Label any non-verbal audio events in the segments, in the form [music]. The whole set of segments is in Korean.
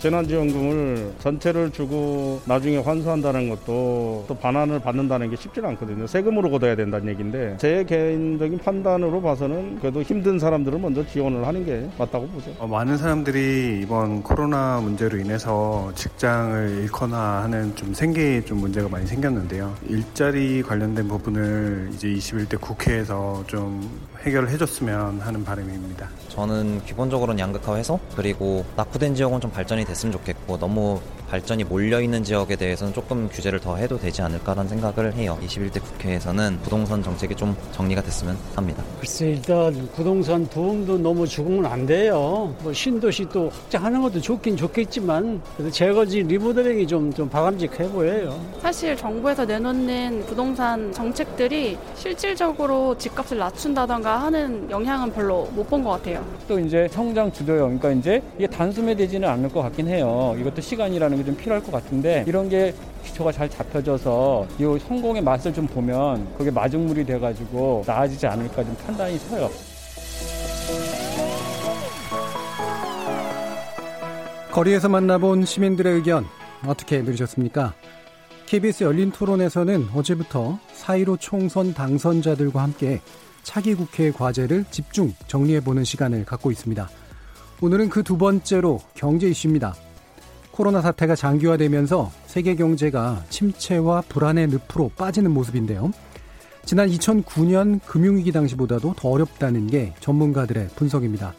재난지원금을 전체를 주고 나중에 환수한다는 것도 또 반환을 받는다는 게 쉽지는 않거든요. 세금으로 걷어야 된다는 얘기인데 제 개인적인 판단으로 봐서는 그래도 힘든 사람들을 먼저 지원을 하는 게 맞다고 보죠. 어, 많은 사람들이 이번 코로나 문제로 인해서 직장을 잃거나 하는 좀 생계에 좀 문제가 많이 생겼는데요. 일자리 관련된 부분을 이제 21대 국회에서 좀 해결을 해줬으면 하는 바람입니다. 저는 기본적으로는 양극화 해소 그리고 낙후된 지역은 좀 발전이 됐으면 좋겠고 너무 발전이 몰려있는 지역에 대해서는 조금 규제를 더 해도 되지 않을까라는 생각을 해요. 21대 국회에서는 부동산 정책이 좀 정리가 됐으면 합니다. 글쎄 일단 부동산 부음도 너무 죽으면 안 돼요. 뭐 신도시 또 확장하는 것도 좋긴 좋겠지만 그래도 제거지 리모델링이 좀, 좀 바람직해 보여요. 사실 정부에서 내놓는 부동산 정책들이 실질적으로 집값을 낮춘다던가 하는 영향은 별로 못 본 것 같아요. 또 이제 성장 주도형, 그러니까 이제 이게 단숨에 되지는 않을 것 같긴 해요. 이것도 시간이라는 게좀 필요할 것 같은데 이런 게 기초가 잘 잡혀져서 이 성공의 맛을 좀 보면 그게 마중물이 돼가지고 나아지지 않을까 좀 판단이 서요. 거리에서 만나본 시민들의 의견 어떻게 들으셨습니까? KBS 열린 토론에서는 어제부터 4.15 총선 당선자들과 함께 차기 국회 과제를 집중 정리해보는 시간을 갖고 있습니다. 오늘은 그 두 번째로 경제 이슈입니다. 코로나 사태가 장기화되면서 세계 경제가 침체와 불안의 늪으로 빠지는 모습인데요. 지난 2009년 금융위기 당시보다도 더 어렵다는 게 전문가들의 분석입니다.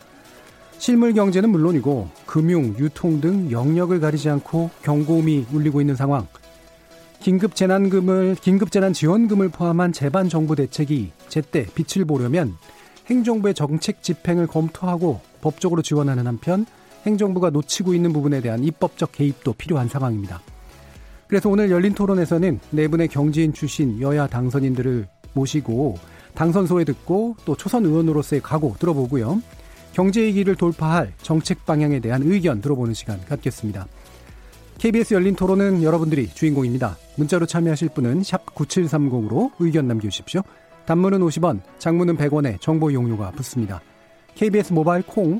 실물 경제는 물론이고 금융, 유통 등 영역을 가리지 않고 경고음이 울리고 있는 상황. 긴급 재난금을 긴급 재난 지원금을 포함한 재반 정부 대책이 제때 빛을 보려면 행정부의 정책 집행을 검토하고 법적으로 지원하는 한편 행정부가 놓치고 있는 부분에 대한 입법적 개입도 필요한 상황입니다. 그래서 오늘 열린 토론에서는 네 분의 경제인 출신 여야 당선인들을 모시고 당선 소회 듣고 또 초선 의원으로서의 각오 들어보고요. 경제 위기를 돌파할 정책 방향에 대한 의견 들어보는 시간 갖겠습니다. KBS 열린 토론은 여러분들이 주인공입니다. 문자로 참여하실 분은 9730으로 의견 남겨주십시오. 단문은 50원, 장문은 100원에 정보 이용료가 붙습니다. KBS 모바일 콩,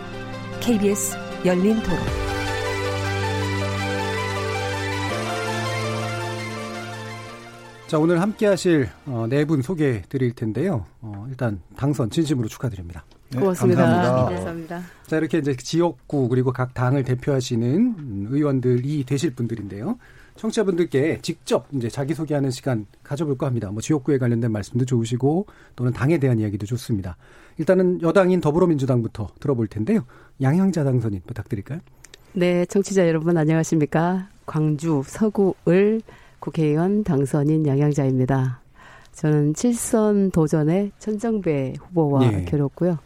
KBS 열린 토론. 자, 오늘 함께 하실 어, 네분 소개해 드릴 텐데요. 어, 일단 당선 진심으로 축하드립니다. 네, 고맙습니다. 감사합니다. 네, 감사합니다. 자, 이렇게 이제 지역구 그리고 각 당을 대표하시는 의원들이 되실 분들인데요. 청취자분들께 직접 이제 자기소개하는 시간 가져볼까 합니다. 뭐 지역구에 관련된 말씀도 좋으시고 또는 당에 대한 이야기도 좋습니다. 일단은 여당인 더불어민주당부터 들어볼 텐데요. 양향자 당선인 부탁드릴까요? 네, 청취자 여러분 안녕하십니까? 광주 서구을 국회의원 당선인 양향자입니다. 저는 칠선 도전의 천정배 후보와 예. 겨뤘고요.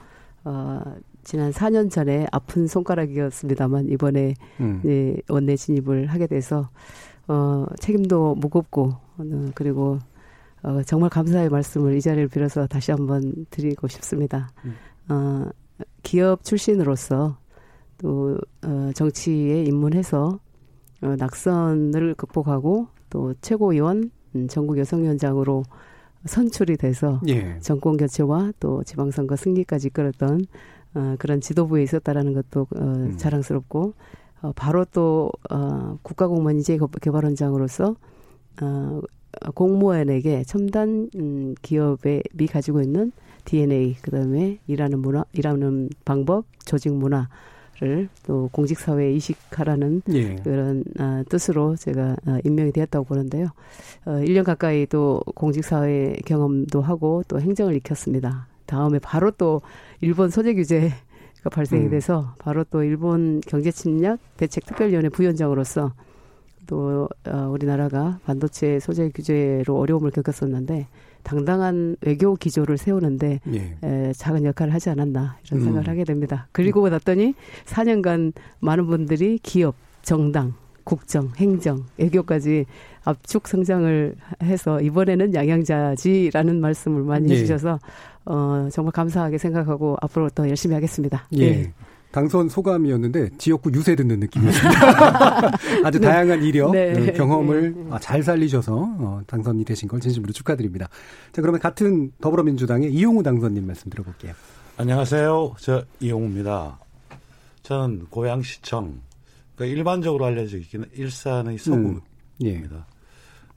어, 지난 4년 전에 아픈 손가락이었습니다만 이번에 음. 예, 원내 진입을 하게 돼서 어, 책임도 무겁고 어, 그리고 어, 정말 감사의 말씀을 이 자리를 빌어서 다시 한번 드리고 싶습니다. 음. 어, 기업 출신으로서 또 어, 정치에 입문해서 어, 낙선을 극복하고 또 최고위원 음, 전국 여성위원장으로 선출이 돼서 예. 정권 교체와 또 지방선거 승리까지 이끌었던 어, 그런 지도부에 있었다라는 것도 어, 음. 자랑스럽고 어, 바로 또 어, 국가공무원 이제 개발원장으로서 어, 공무원에게 첨단 음, 기업에 미 가지고 있는 DNA 그다음에 일하는 문화, 일하는 방법, 조직 문화 를 또 공직 사회에 이식하라는 예. 그런 어, 뜻으로 제가 어, 임명이 되었다고 보는데요. 어, 1년 가까이 또 공직 사회 경험도 하고 또 행정을 익혔습니다. 다음에 바로 또 일본 소재 규제 발생이 음. 돼서 바로 또 일본 경제 침략 대책 특별위원회 부위원장으로서 또 어, 우리나라가 반도체 소재 규제로 어려움을 겪었었는데 당당한 외교 기조를 세우는데 예. 에, 작은 역할을 하지 않았나 이런 생각을 음. 하게 됩니다. 그리고 났더니 4년간 많은 분들이 기업, 정당, 국정, 행정, 외교까지 압축 성장을 해서 이번에는 양양자지라는 말씀을 많이 예. 해주셔서 어, 정말 감사하게 생각하고 앞으로 더 열심히 하겠습니다. 예. 예. 당선 소감이었는데 지역구 유세 듣는 느낌이었습니다. [laughs] 아주 네. 다양한 이력, 네. 그 경험을 네. 아, 잘 살리셔서 어, 당선이 되신 걸 진심으로 축하드립니다. 자, 그러면 같은 더불어민주당의 이용우 당선님 말씀 들어볼게요. 안녕하세요. 저 이용우입니다. 저는 고양시청, 그러니까 일반적으로 알려져 있기는 일산의 서구입니다. 음, 예.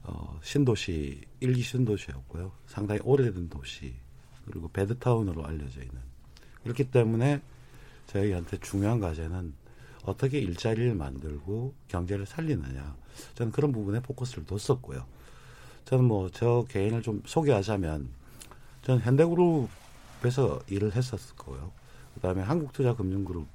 어, 신도시, 일기 신도시였고요. 상당히 오래된 도시, 그리고 배드타운으로 알려져 있는. 그렇기 때문에 저희한테 중요한 과제는 어떻게 일자리를 만들고 경제를 살리느냐. 저는 그런 부분에 포커스를 뒀었고요. 저는 뭐 저 개인을 좀 소개하자면 저는 현대그룹에서 일을 했었고요. 그다음에 한국투자금융그룹에서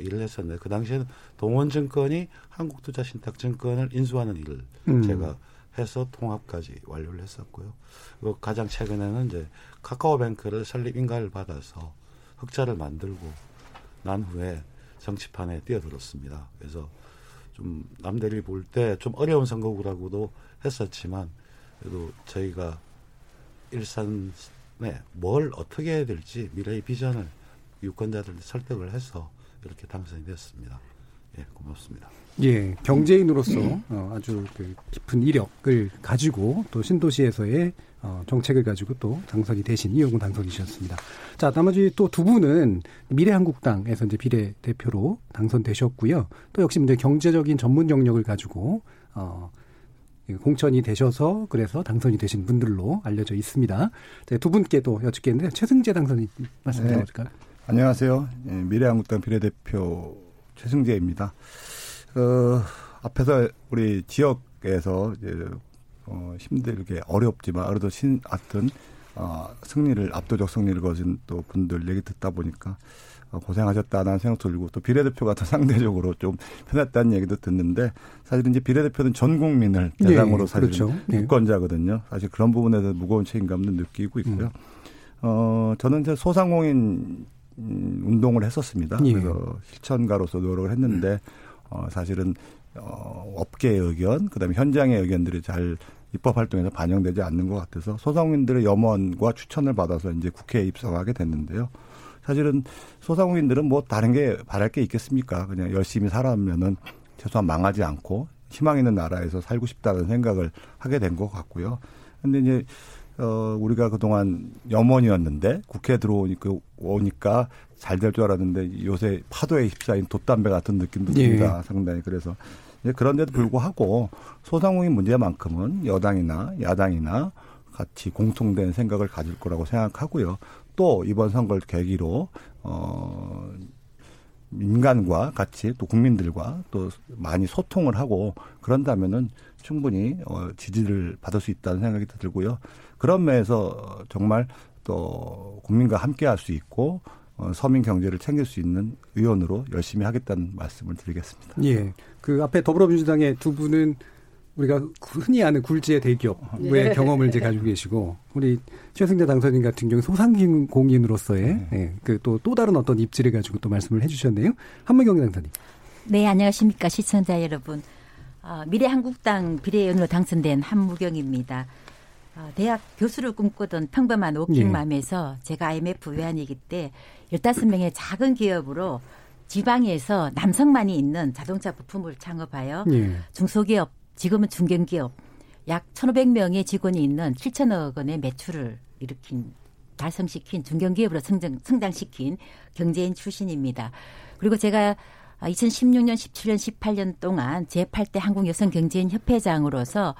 일을 했었는데 그 당시에는 동원증권이 한국투자신탁증권을 인수하는 일을 음. 제가 해서 통합까지 완료를 했었고요. 그리고 가장 최근에는 이제 카카오뱅크를 설립 인가를 받아서 흑자를 만들고 난 후에 정치판에 뛰어들었습니다. 그래서 좀 남들이 볼 때 좀 어려운 선거구라고도 했었지만 그래도 저희가 일산에 뭘 어떻게 해야 될지 미래의 비전을 유권자들 설득을 해서 이렇게 당선이 됐습니다. 예, 고맙습니다. 예, 경제인으로서 어, 아주 그 깊은 이력을 가지고 또 신도시에서의 어, 정책을 가지고 또 당선이 되신 이용훈 당선이셨습니다. 자, 나머지 또 두 분은 미래한국당에서 이제 비례 대표로 당선되셨고요. 또 역시 이제 경제적인 전문 영역을 가지고 어, 공천이 되셔서 그래서 당선이 되신 분들로 알려져 있습니다. 네, 두 분께 또 여쭙겠는데 최승재 당선인 말씀 드려볼까요? 네. 안녕하세요. 예, 미래한국당 비례대표 최승재입니다. 어, 앞에서 우리 지역에서 이제 어, 힘들게 어렵지만 그래도 신, 하여튼 어, 승리를 압도적 승리를 거진 또 분들 얘기 듣다 보니까 어, 고생하셨다는 생각도 들고 또 비례대표가 더 상대적으로 좀 편했다는 얘기도 듣는데 사실은 이제 비례대표는 전 국민을 네, 대상으로 네, 사실 그렇죠. 유권자거든요. 사실 그런 부분에서 무거운 책임감도 느끼고 있고요. 음. 어, 저는 이제 소상공인 음, 운동을 했었습니다. 예. 그래서 실천가로서 노력을 했는데 어, 사실은 어, 업계의 의견, 그다음에 현장의 의견들이 잘 입법 활동에서 반영되지 않는 것 같아서 소상공인들의 염원과 추천을 받아서 이제 국회에 입성하게 됐는데요. 사실은 소상공인들은 뭐 다른 게 바랄 게 있겠습니까? 그냥 열심히 살아면은 최소한 망하지 않고 희망 있는 나라에서 살고 싶다는 생각을 하게 된 것 같고요. 근데 이제 어 우리가 그동안 염원이었는데 국회에 들어오니까 오니까 잘 될 줄 알았는데 요새 파도에 휩싸인 돛담배 같은 느낌도 듭니다. 예. 상당히 그래서 그런데도 불구하고 소상공인 문제만큼은 여당이나 야당이나 같이 공통된 생각을 가질 거라고 생각하고요. 또 이번 선거를 계기로 어 민간과 같이 또 국민들과 또 많이 소통을 하고 그런다면은 충분히 어 지지를 받을 수 있다는 생각이 들고요. 그런 면에서 정말 또 국민과 함께 할 수 있고 어, 서민 경제를 챙길 수 있는 의원으로 열심히 하겠다는 말씀을 드리겠습니다. 예. 그 앞에 더불어민주당의 두 분은 우리가 흔히 아는 굴지의 대기업의 예. 경험을 이제 가지고 계시고 우리 최승재 당선인 같은 경우 소상공인으로서의 네. 예, 그또또 또 다른 어떤 입지를 가지고 또 말씀을 해주셨네요. 한문경 당선인. 네, 안녕하십니까 시청자 여러분. 어, 미래한국당 비례의원으로 당선된 한무경입니다. 어, 대학 교수를 꿈꾸던 평범한 워킹맘에서 예. 제가 IMF 외환위기 때 15명의 작은 기업으로 지방에서 남성만이 있는 자동차 부품을 창업하여 예. 중소기업, 지금은 중견기업 약 1,500명의 직원이 있는 7천억 원의 매출을 일으킨 달성시킨 중견기업으로 성장, 성장시킨 경제인 출신입니다. 그리고 제가 2016년, 17년, 18년 동안 제8대 한국여성경제인 협회장으로서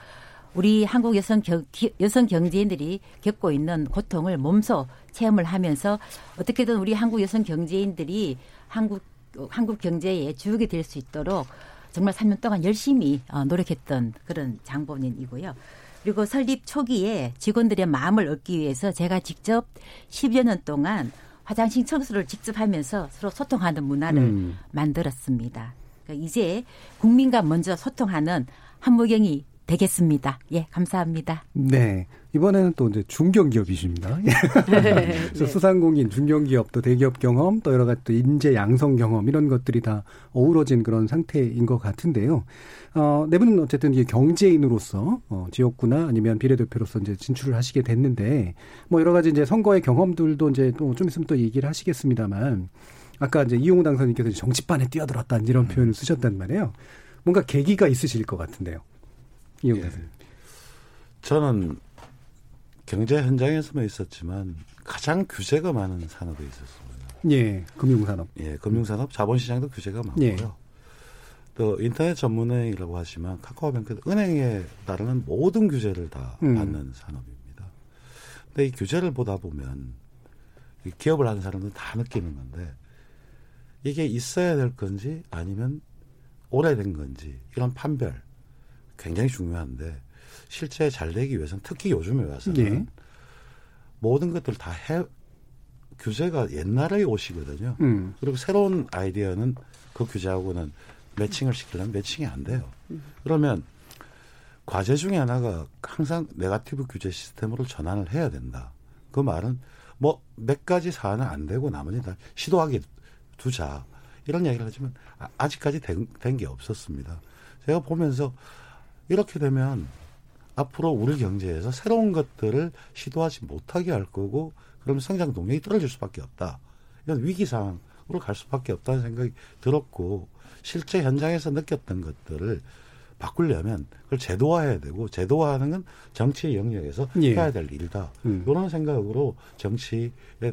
우리 한국 여성 경, 여성 경제인들이 겪고 있는 고통을 몸소 체험을 하면서 어떻게든 우리 한국 여성 경제인들이 한국 한국 경제의 주역이 될 수 있도록 정말 3년 동안 열심히 어, 노력했던 그런 장본인이고요. 그리고 설립 초기에 직원들의 마음을 얻기 위해서 제가 직접 10여 년 동안 화장실 청소를 직접 하면서 서로 소통하는 문화를 음. 만들었습니다. 그러니까 이제 국민과 먼저 소통하는 한무경이 되겠습니다. 예, 감사합니다. 네. 이번에는 또 이제 중견기업이십니다. 네. [laughs] 그래서 수상공인, 중견기업, 또 대기업 경험, 또 여러 가지 또 인재 양성 경험 이런 것들이 다 어우러진 그런 상태인 것 같은데요. 어, 네 분은 어쨌든 이게 경제인으로서 어, 지역구나 아니면 비례대표로서 이제 진출을 하시게 됐는데 뭐 여러 가지 이제 선거의 경험들도 이제 또 좀 있으면 또 얘기를 하시겠습니다만 아까 이제 이용우 당선인께서 정치판에 뛰어들었다 이런 음. 표현을 쓰셨단 말이에요. 뭔가 계기가 있으실 것 같은데요. 이용우 예. 저는 경제 현장에서만 있었지만 가장 규제가 많은 산업에 있었습니다. 예, 금융산업. 예, 금융산업, 자본시장도 규제가 많고요. 예. 또 인터넷 전문은행이라고 하지만 카카오뱅크 은행에 따르는 모든 규제를 다 음. 받는 산업입니다. 근데 이 규제를 보다 보면 기업을 하는 사람들은 다 느끼는 건데 이게 있어야 될 건지 아니면 오래된 건지 이런 판별 굉장히 중요한데 실제 잘 되기 위해서는 특히 요즘에 와서는 네. 모든 것들을 다 해, 규제가 옛날의 옷이거든요. 음. 그리고 새로운 아이디어는 그 규제하고는 매칭을 시키려면 매칭이 안 돼요. 그러면 과제 중에 하나가 항상 네가티브 규제 시스템으로 전환을 해야 된다. 그 말은 뭐 몇 가지 사안은 안 되고 나머지 다 시도하게 두자. 이런 이야기를 하지만 아, 아직까지 된 게 없었습니다. 제가 보면서 이렇게 되면 앞으로 우리 경제에서 새로운 것들을 시도하지 못하게 할 거고 그러면 성장 동력이 떨어질 수밖에 없다. 이건 위기 상황으로 갈 수밖에 없다는 생각이 들었고 실제 현장에서 느꼈던 것들을 바꾸려면 그걸 제도화해야 되고 제도화하는 건 정치의 영역에서 예. 해야 될 일이다. 음. 이런 생각으로 정치에 예,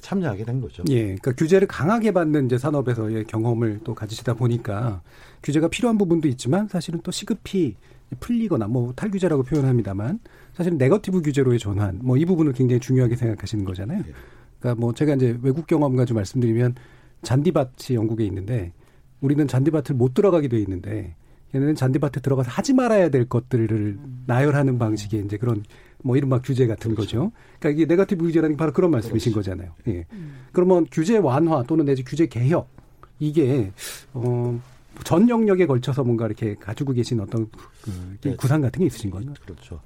참여하게 된 거죠. 예, 그러니까 규제를 강하게 받는 이제 산업에서의 경험을 또 가지시다 보니까 규제가 필요한 부분도 있지만 사실은 또 시급히 풀리거나 뭐 탈규제라고 표현합니다만 사실은 네거티브 규제로의 전환 뭐 이 부분을 굉장히 중요하게 생각하시는 거잖아요. 예. 그러니까 뭐 제가 이제 외국 경험 가지고 말씀드리면 잔디밭이 영국에 있는데 우리는 잔디밭을 못 들어가게 돼 있는데 얘네는 잔디밭에 들어가서 하지 말아야 될 것들을 나열하는 방식의 이제 그런 뭐 이른바 규제 같은 그렇죠. 거죠. 그러니까 이게 네거티브 규제라는 게 바로 그런 말씀이신 그렇죠. 거잖아요. 예. 음. 그러면 규제 완화 또는 내지 규제 개혁 이게 어 전 영역에 걸쳐서 뭔가 이렇게 가지고 계신 어떤 그 네. 구상 같은 게 있으신 거예요? 그렇죠.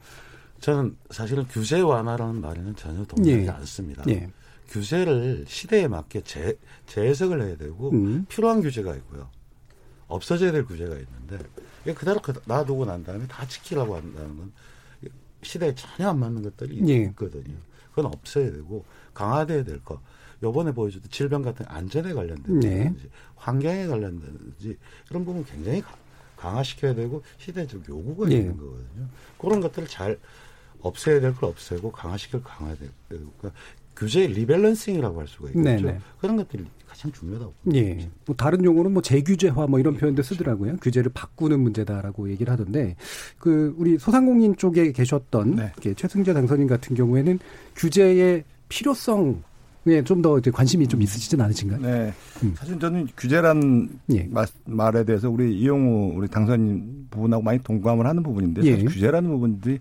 저는 사실은 규제 완화라는 말에는 전혀 동의하지 예. 않습니다. 예. 규제를 시대에 맞게 재, 재해석을 해야 되고 음. 필요한 규제가 있고요. 없어져야 될 규제가 있는데 그대로 놔두고 난 다음에 다 지키라고 한다는 건 시대에 전혀 안 맞는 것들이 예. 있거든요. 그건 없어야 되고 강화돼야 될 것. 요번에 보여줬던 질병 같은 안전에 관련된 네. 환경에 관련된지 그런 부분 굉장히 강화시켜야 되고 시대적 요구가 네. 있는 거거든요. 그런 것들을 잘 없애야 될 걸 없애고 강화시킬 강화해야 되고 그러니까 규제 rebalancing이라고 할 수가 있겠죠. 네네. 네. 그런 것들이 가장 중요하다고. 예. 뭐 다른 용어는 뭐 재규제화 뭐 이런 예, 표현도 그렇죠. 쓰더라고요. 규제를 바꾸는 문제다라고 얘기를 하던데 그 우리 소상공인 쪽에 계셨던 네. 최승재 당선인 같은 경우에는 규제의 필요성 예, 좀더 이제 관심이 좀 있으시진 않으신가요? 네. 음. 사실 저는 규제란 예. 말에 대해서 우리 이용우 우리 당선인 부분하고 많이 동감을 하는 부분인데 예. 규제라는 부분들이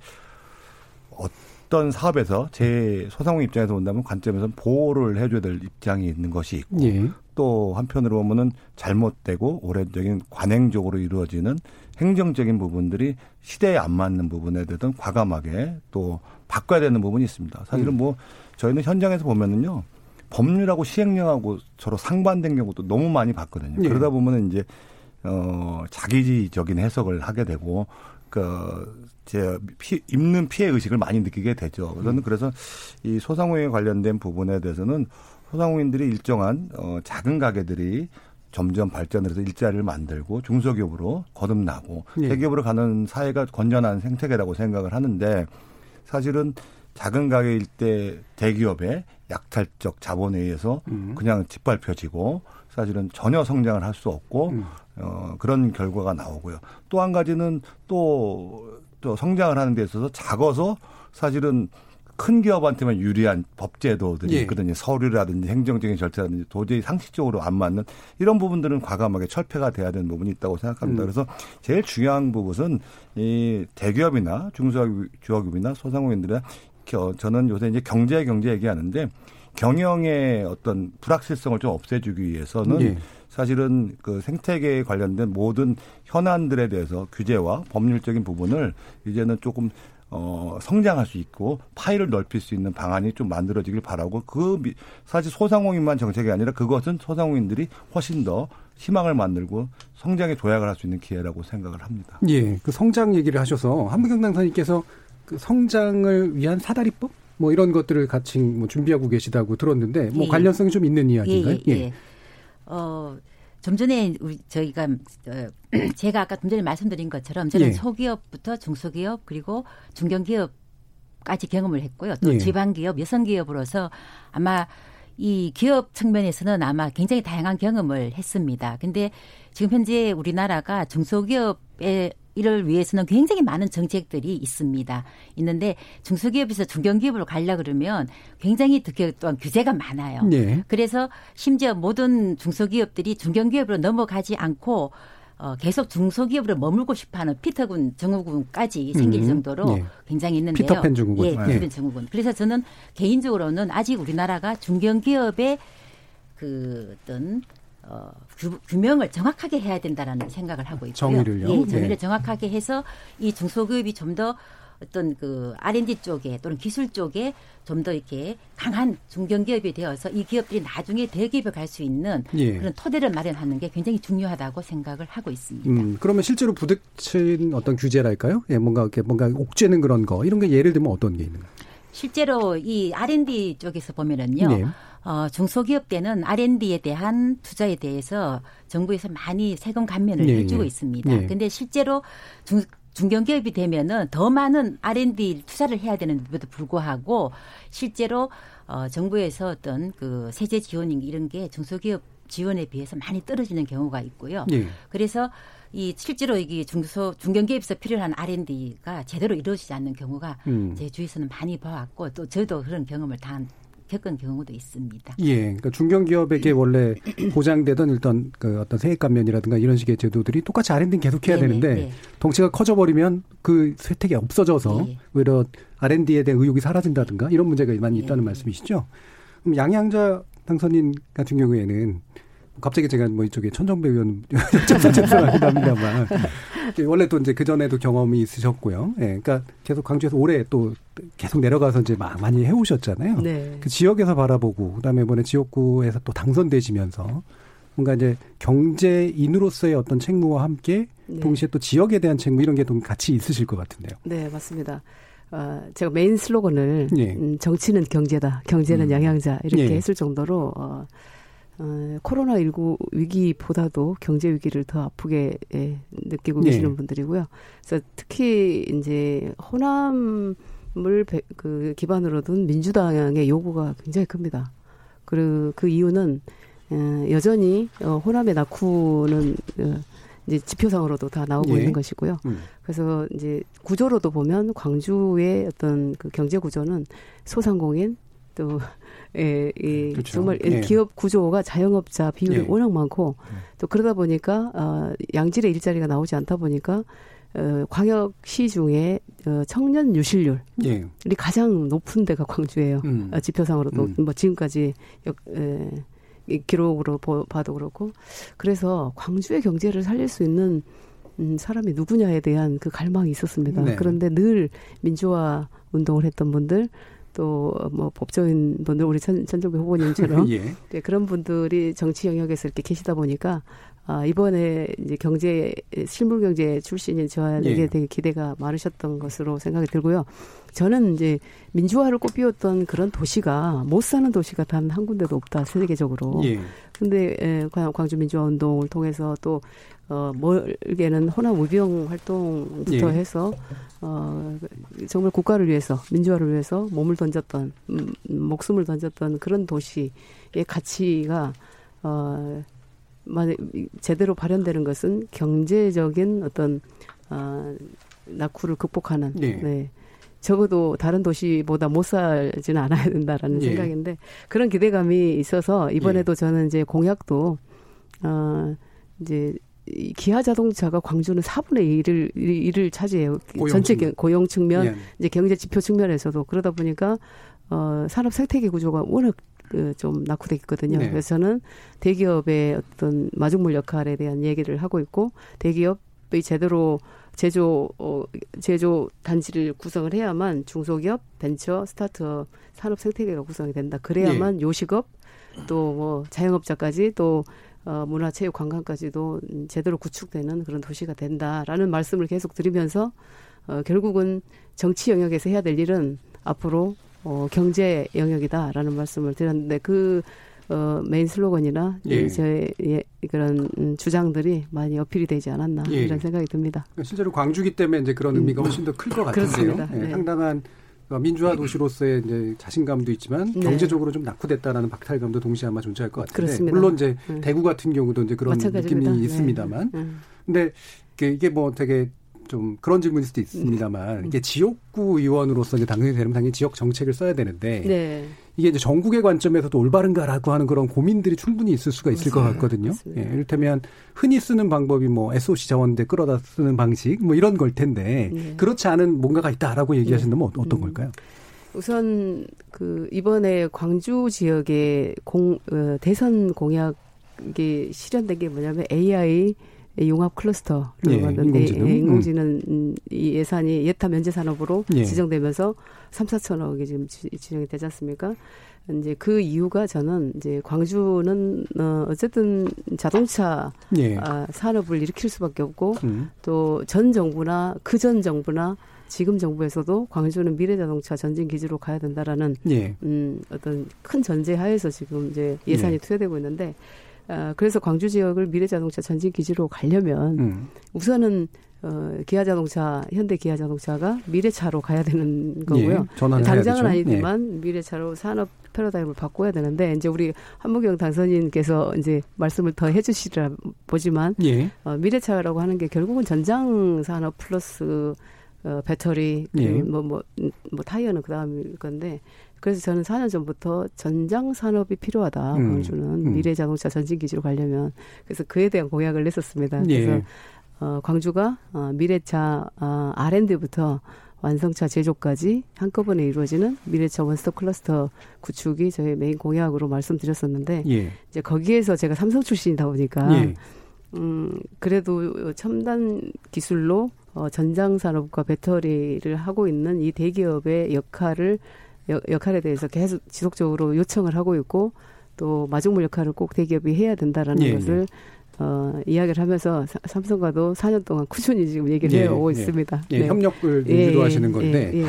어떤 사업에서 제 소상공 입장에서 본다면 관점에서는 보호를 해줘야 될 입장이 있는 것이 있고 예. 또 한편으로 보면은 잘못되고 오래적인 관행적으로 이루어지는 행정적인 부분들이 시대에 안 맞는 부분에 대해서는 과감하게 또 바꿔야 되는 부분이 있습니다. 사실은 음. 뭐 저희는 현장에서 보면은요. 법률하고 시행령하고 서로 상반된 경우도 너무 많이 봤거든요. 예. 그러다 보면은 이제 어 자기적인 해석을 하게 되고 그 제 피, 입는 피해 의식을 많이 느끼게 되죠. 저는 음. 그래서 이 소상공인에 관련된 부분에 대해서는 소상공인들이 일정한 어 작은 가게들이 점점 발전을 해서 일자리를 만들고 중소기업으로 거듭나고 예. 대기업으로 가는 사회가 건전한 생태계라고 생각을 하는데 사실은 작은 가게일 때 대기업의 약탈적 자본에 의해서 음. 그냥 짓밟혀지고 사실은 전혀 성장을 할 수 없고 음. 어, 그런 결과가 나오고요. 또 한 가지는 또, 또 성장을 하는 데 있어서 작아서 사실은 큰 기업한테만 유리한 법제도들이 예. 있거든요. 서류라든지 행정적인 절차라든지 도저히 상식적으로 안 맞는 이런 부분들은 과감하게 철폐가 돼야 되는 부분이 있다고 생각합니다. 음. 그래서 제일 중요한 부분은 이 대기업이나 중소기업이나 소상공인들의 저는 요새 이제 경제 경제 얘기하는데 경영의 어떤 불확실성을 좀 없애주기 위해서는 예. 사실은 그 생태계에 관련된 모든 현안들에 대해서 규제와 법률적인 부분을 이제는 조금 어, 성장할 수 있고 파일을 넓힐 수 있는 방안이 좀 만들어지길 바라고 그 사실 소상공인만 정책이 아니라 그것은 소상공인들이 훨씬 더 희망을 만들고 성장에 도약을 할 수 있는 기회라고 생각을 합니다. 예, 그 성장 얘기를 하셔서 한무경 당사님께서 그 성장을 위한 사다리법 뭐 이런 것들을 같이 뭐 준비하고 계시다고 들었는데 뭐 예. 관련성이 좀 있는 이야기인가요? 예. 예. 예. 어, 좀 전에 우리 저희가 어, [clears throat] 제가 아까 좀 전에 말씀드린 것처럼 저는 예. 소기업부터 중소기업 그리고 중견기업까지 경험을 했고요. 또 예. 지방기업, 여성기업으로서 아마 이 기업 측면에서는 아마 굉장히 다양한 경험을 했습니다. 근데 지금 현재 우리나라가 중소기업의 이를 위해서는 굉장히 많은 정책들이 있습니다. 있는데 중소기업에서 중견기업으로 가려 그러면 굉장히 특히 또한 규제가 많아요. 네. 그래서 심지어 모든 중소기업들이 중견기업으로 넘어가지 않고 어, 계속 중소기업으로 머물고 싶어하는 피터군 증후군까지 생길 음, 정도로 네. 굉장히 있는데요. 피터팬 증후군. 예, 피터팬 네. 증후군. 그래서 저는 개인적으로는 아직 우리나라가 중견기업의 그 어떤 어, 규명을 정확하게 해야 된다라는 생각을 하고 있고요. 정의를요. 예, 정의를 네. 정확하게 해서 이 중소기업이 좀 더 어떤 그 R&D 쪽에 또는 기술 쪽에 좀 더 이렇게 강한 중견기업이 되어서 이 기업들이 나중에 대기업에 갈 수 있는 예. 그런 토대를 마련하는 게 굉장히 중요하다고 생각을 하고 있습니다. 음, 그러면 실제로 부딪힌 어떤 규제랄까요? 예, 뭔가 이렇게 뭔가 옥죄는 그런 거 이런 게 예를 들면 어떤 게 있는가요? 실제로 이 R&D 쪽에서 보면은요. 네. 어, 중소기업 때는 R&D에 대한 투자에 대해서 정부에서 많이 세금 감면을 네, 해주고 네. 있습니다. 네. 근데 실제로 중, 중견기업이 되면은 더 많은 R&D 투자를 해야 되는데도 불구하고 실제로 어, 정부에서 어떤 그 세제 지원 이런 게 중소기업 지원에 비해서 많이 떨어지는 경우가 있고요. 네. 그래서 이 실제로 이게 중소 중견기업에서 필요한 R&D가 제대로 이루어지지 않는 경우가 음. 제 주위에서는 많이 봐왔고 또 저도 그런 경험을 다 겪은 경우도 있습니다. 예, 그러니까 중견기업에게 원래 보장되던 일단 그 어떤 세액 감면이라든가 이런 식의 제도들이 똑같이 R&D는 계속해야 네네, 되는데 네. 덩치가 커져버리면 그 혜택이 없어져서 네. 오히려 R&D에 대한 의욕이 사라진다든가 이런 문제가 많이 네. 있다는 말씀이시죠? 그럼 양양자 당선인 같은 경우에는 갑자기 제가 뭐 이쪽에 천정배 의원 [laughs] 여쭤서 죄송하기도 합니다만 원래 또 이제 그 전에도 경험이 있으셨고요. 예, 그러니까 계속 광주에서 오래 또 계속 내려가서 이제 많이 해오셨잖아요. 네. 그 지역에서 바라보고 그다음에 이번에 지역구에서 또 당선되시면서 뭔가 이제 경제인으로서의 어떤 책무와 함께 네. 동시에 또 지역에 대한 책무 이런 게 좀 같이 있으실 것 같은데요. 네, 맞습니다. 어, 제가 메인 슬로건을 예. 음, 정치는 경제다, 경제는 음. 영양자 이렇게 예. 했을 정도로 어, 어, 코로나19 위기보다도 경제 위기를 더 아프게 예, 느끼고 네. 계시는 분들이고요. 그래서 특히 이제 호남을 배, 그 기반으로 둔 민주당의 요구가 굉장히 큽니다. 그리고 그 이유는 어, 여전히 어, 호남의 낙후는 어, 이제 지표상으로도 다 나오고 예. 있는 것이고요. 음. 그래서 이제 구조로도 보면 광주의 어떤 그 경제 구조는 소상공인 또 예, 이 그렇죠. 정말 예. 기업 구조가 자영업자 비율이 예. 워낙 많고 예. 또 그러다 보니까 어, 양질의 일자리가 나오지 않다 보니까 어, 광역시 중에 어, 청년 유실률이 예. 가장 높은 데가 광주예요. 음. 어, 지표상으로도 음. 뭐 지금까지 역, 에, 기록으로 보, 봐도 그렇고 그래서 광주의 경제를 살릴 수 있는 음, 사람이 누구냐에 대한 그 갈망이 있었습니다. 네. 그런데 늘 민주화 운동을 했던 분들 또 뭐 법조인 분들 우리 천, 천정배 후보님처럼 [laughs] 예. 네, 그런 분들이 정치 영역에서 이렇게 계시다 보니까 아, 이번에 이제 경제 실물 경제 출신인 저에게 예. 되게 기대가 많으셨던 것으로 생각이 들고요. 저는 이제 민주화를 꽃피웠던 그런 도시가 못 사는 도시가 단 한 군데도 없다 세계적으로. 예. 근데 에, 광주 민주화 운동을 통해서 또 어, 멀게는 호남 우병 활동부터 예. 해서 어, 정말 국가를 위해서 민주화를 위해서 몸을 던졌던 음, 목숨을 던졌던 그런 도시의 가치가 어, 제대로 발현되는 것은 경제적인 어떤 어, 낙후를 극복하는 네. 네. 적어도 다른 도시보다 못 살지는 않아야 된다라는 예. 생각인데 그런 기대감이 있어서 이번에도 예. 저는 이제 공약도 어 이제 기아 자동차가 광주는 4분의 1을 1을 차지해요. 전체 측면. 고용 측면, 예. 이제 경제 지표 측면에서도 그러다 보니까 어 산업 생태계 구조가 워낙 좀 낙후돼 있거든요. 네. 그래서 저는 대기업의 어떤 마중물 역할에 대한 얘기를 하고 있고 대기업이 제대로 제조 어, 제조 단지를 구성을 해야만 중소기업, 벤처, 스타트업 산업 생태계가 구성이 된다. 그래야만 네. 요식업 또 뭐 자영업자까지 또 어, 문화, 체육, 관광까지도 제대로 구축되는 그런 도시가 된다라는 말씀을 계속 드리면서 어, 결국은 정치 영역에서 해야 될 일은 앞으로 어, 경제 영역이다라는 말씀을 드렸는데 그 어, 메인 슬로건이나 예. 제 예, 그런 주장들이 많이 어필이 되지 않았나 예. 이런 생각이 듭니다. 실제로 광주기 때문에 이제 그런 의미가 훨씬 더 클 것 같은데요. 예, 네. 상당한 그러니까 민주화 도시로서의 이제 자신감도 있지만 네. 경제적으로 좀 낙후됐다라는 박탈감도 동시에 아마 존재할 것 같은데 그렇습니다. 물론 이제 네. 대구 같은 경우도 이제 그런 마찬가지입니다. 느낌이 네. 있습니다만 네. 근데 이게 뭐 되게 좀 그런 질문일 수도 있습니다만 음. 이게 지역구 의원으로서 이제 당선이 되면 당연히 지역 정책을 써야 되는데 네. 이게 이제 전국의 관점에서도 올바른가라고 하는 그런 고민들이 충분히 있을 수가 있을 맞습니다. 것 같거든요. 예, 이를테면 흔히 쓰는 방법이 뭐 SOC 자원대 끌어다 쓰는 방식 뭐 이런 걸 텐데 네. 그렇지 않은 뭔가가 있다라고 얘기하신다면 네. 어떤 음. 걸까요? 우선 그 이번에 광주 지역의 공 어, 대선 공약이 실현된 게 뭐냐면 AI 융합 클러스터를 예, 만드는데 인공지능, 예, 인공지능 음. 이 예산이 예타 면제 산업으로 예. 지정되면서 3, 4천억이 지금 지, 정이 되지 않습니까? 이제 그 이유가 저는 이제 광주는 어 어쨌든 자동차 예. 아, 산업을 일으킬 수밖에 없고 음. 또전 정부나 그 전 정부나 지금 정부에서도 광주는 미래 자동차 전진 기지로 가야 된다라는 예. 음 어떤 큰 전제 하에서 지금 이제 예산이 예. 투여되고 있는데 어, 그래서 광주 지역을 미래자동차 전진 기지로 가려면 음. 우선은 어, 기아 자동차, 현대 기아 자동차가 미래차로 가야 되는 거고요. 예, 당장은 아니지만 예. 미래차로 산업 패러다임을 바꿔야 되는데 이제 우리 한무경 당선인께서 이제 말씀을 더 해주시라 보지만 예. 어, 미래차라고 하는 게 결국은 전장 산업 플러스 어, 배터리, 예. 뭐, 뭐, 뭐, 타이어는 그 다음일 건데, 그래서 저는 4년 전부터 전장 산업이 필요하다. 음. 광주는 음. 미래 자동차 전진 기지로 가려면 그래서 그에 대한 공약을 냈었습니다. 예. 그래서 어, 광주가 어, 미래차 어, R&D부터 완성차 제조까지 한꺼번에 이루어지는 미래차 원스톱 클러스터 구축이 저희 메인 공약으로 말씀드렸었는데 예. 이제 거기에서 제가 삼성 출신이다 보니까 예. 음 그래도 첨단 기술로 어, 전장 산업과 배터리를 하고 있는 이 대기업의 역할을 역할에 대해서 계속 지속적으로 요청을 하고 있고 또 마중물 역할을 꼭 대기업이 해야 된다라는 예, 것을 예. 어, 이야기를 하면서 사, 삼성과도 4년 동안 꾸준히 지금 얘기를 예, 해오고 예. 있습니다. 예, 네. 협력을 유지로 예, 하시는 건데 예,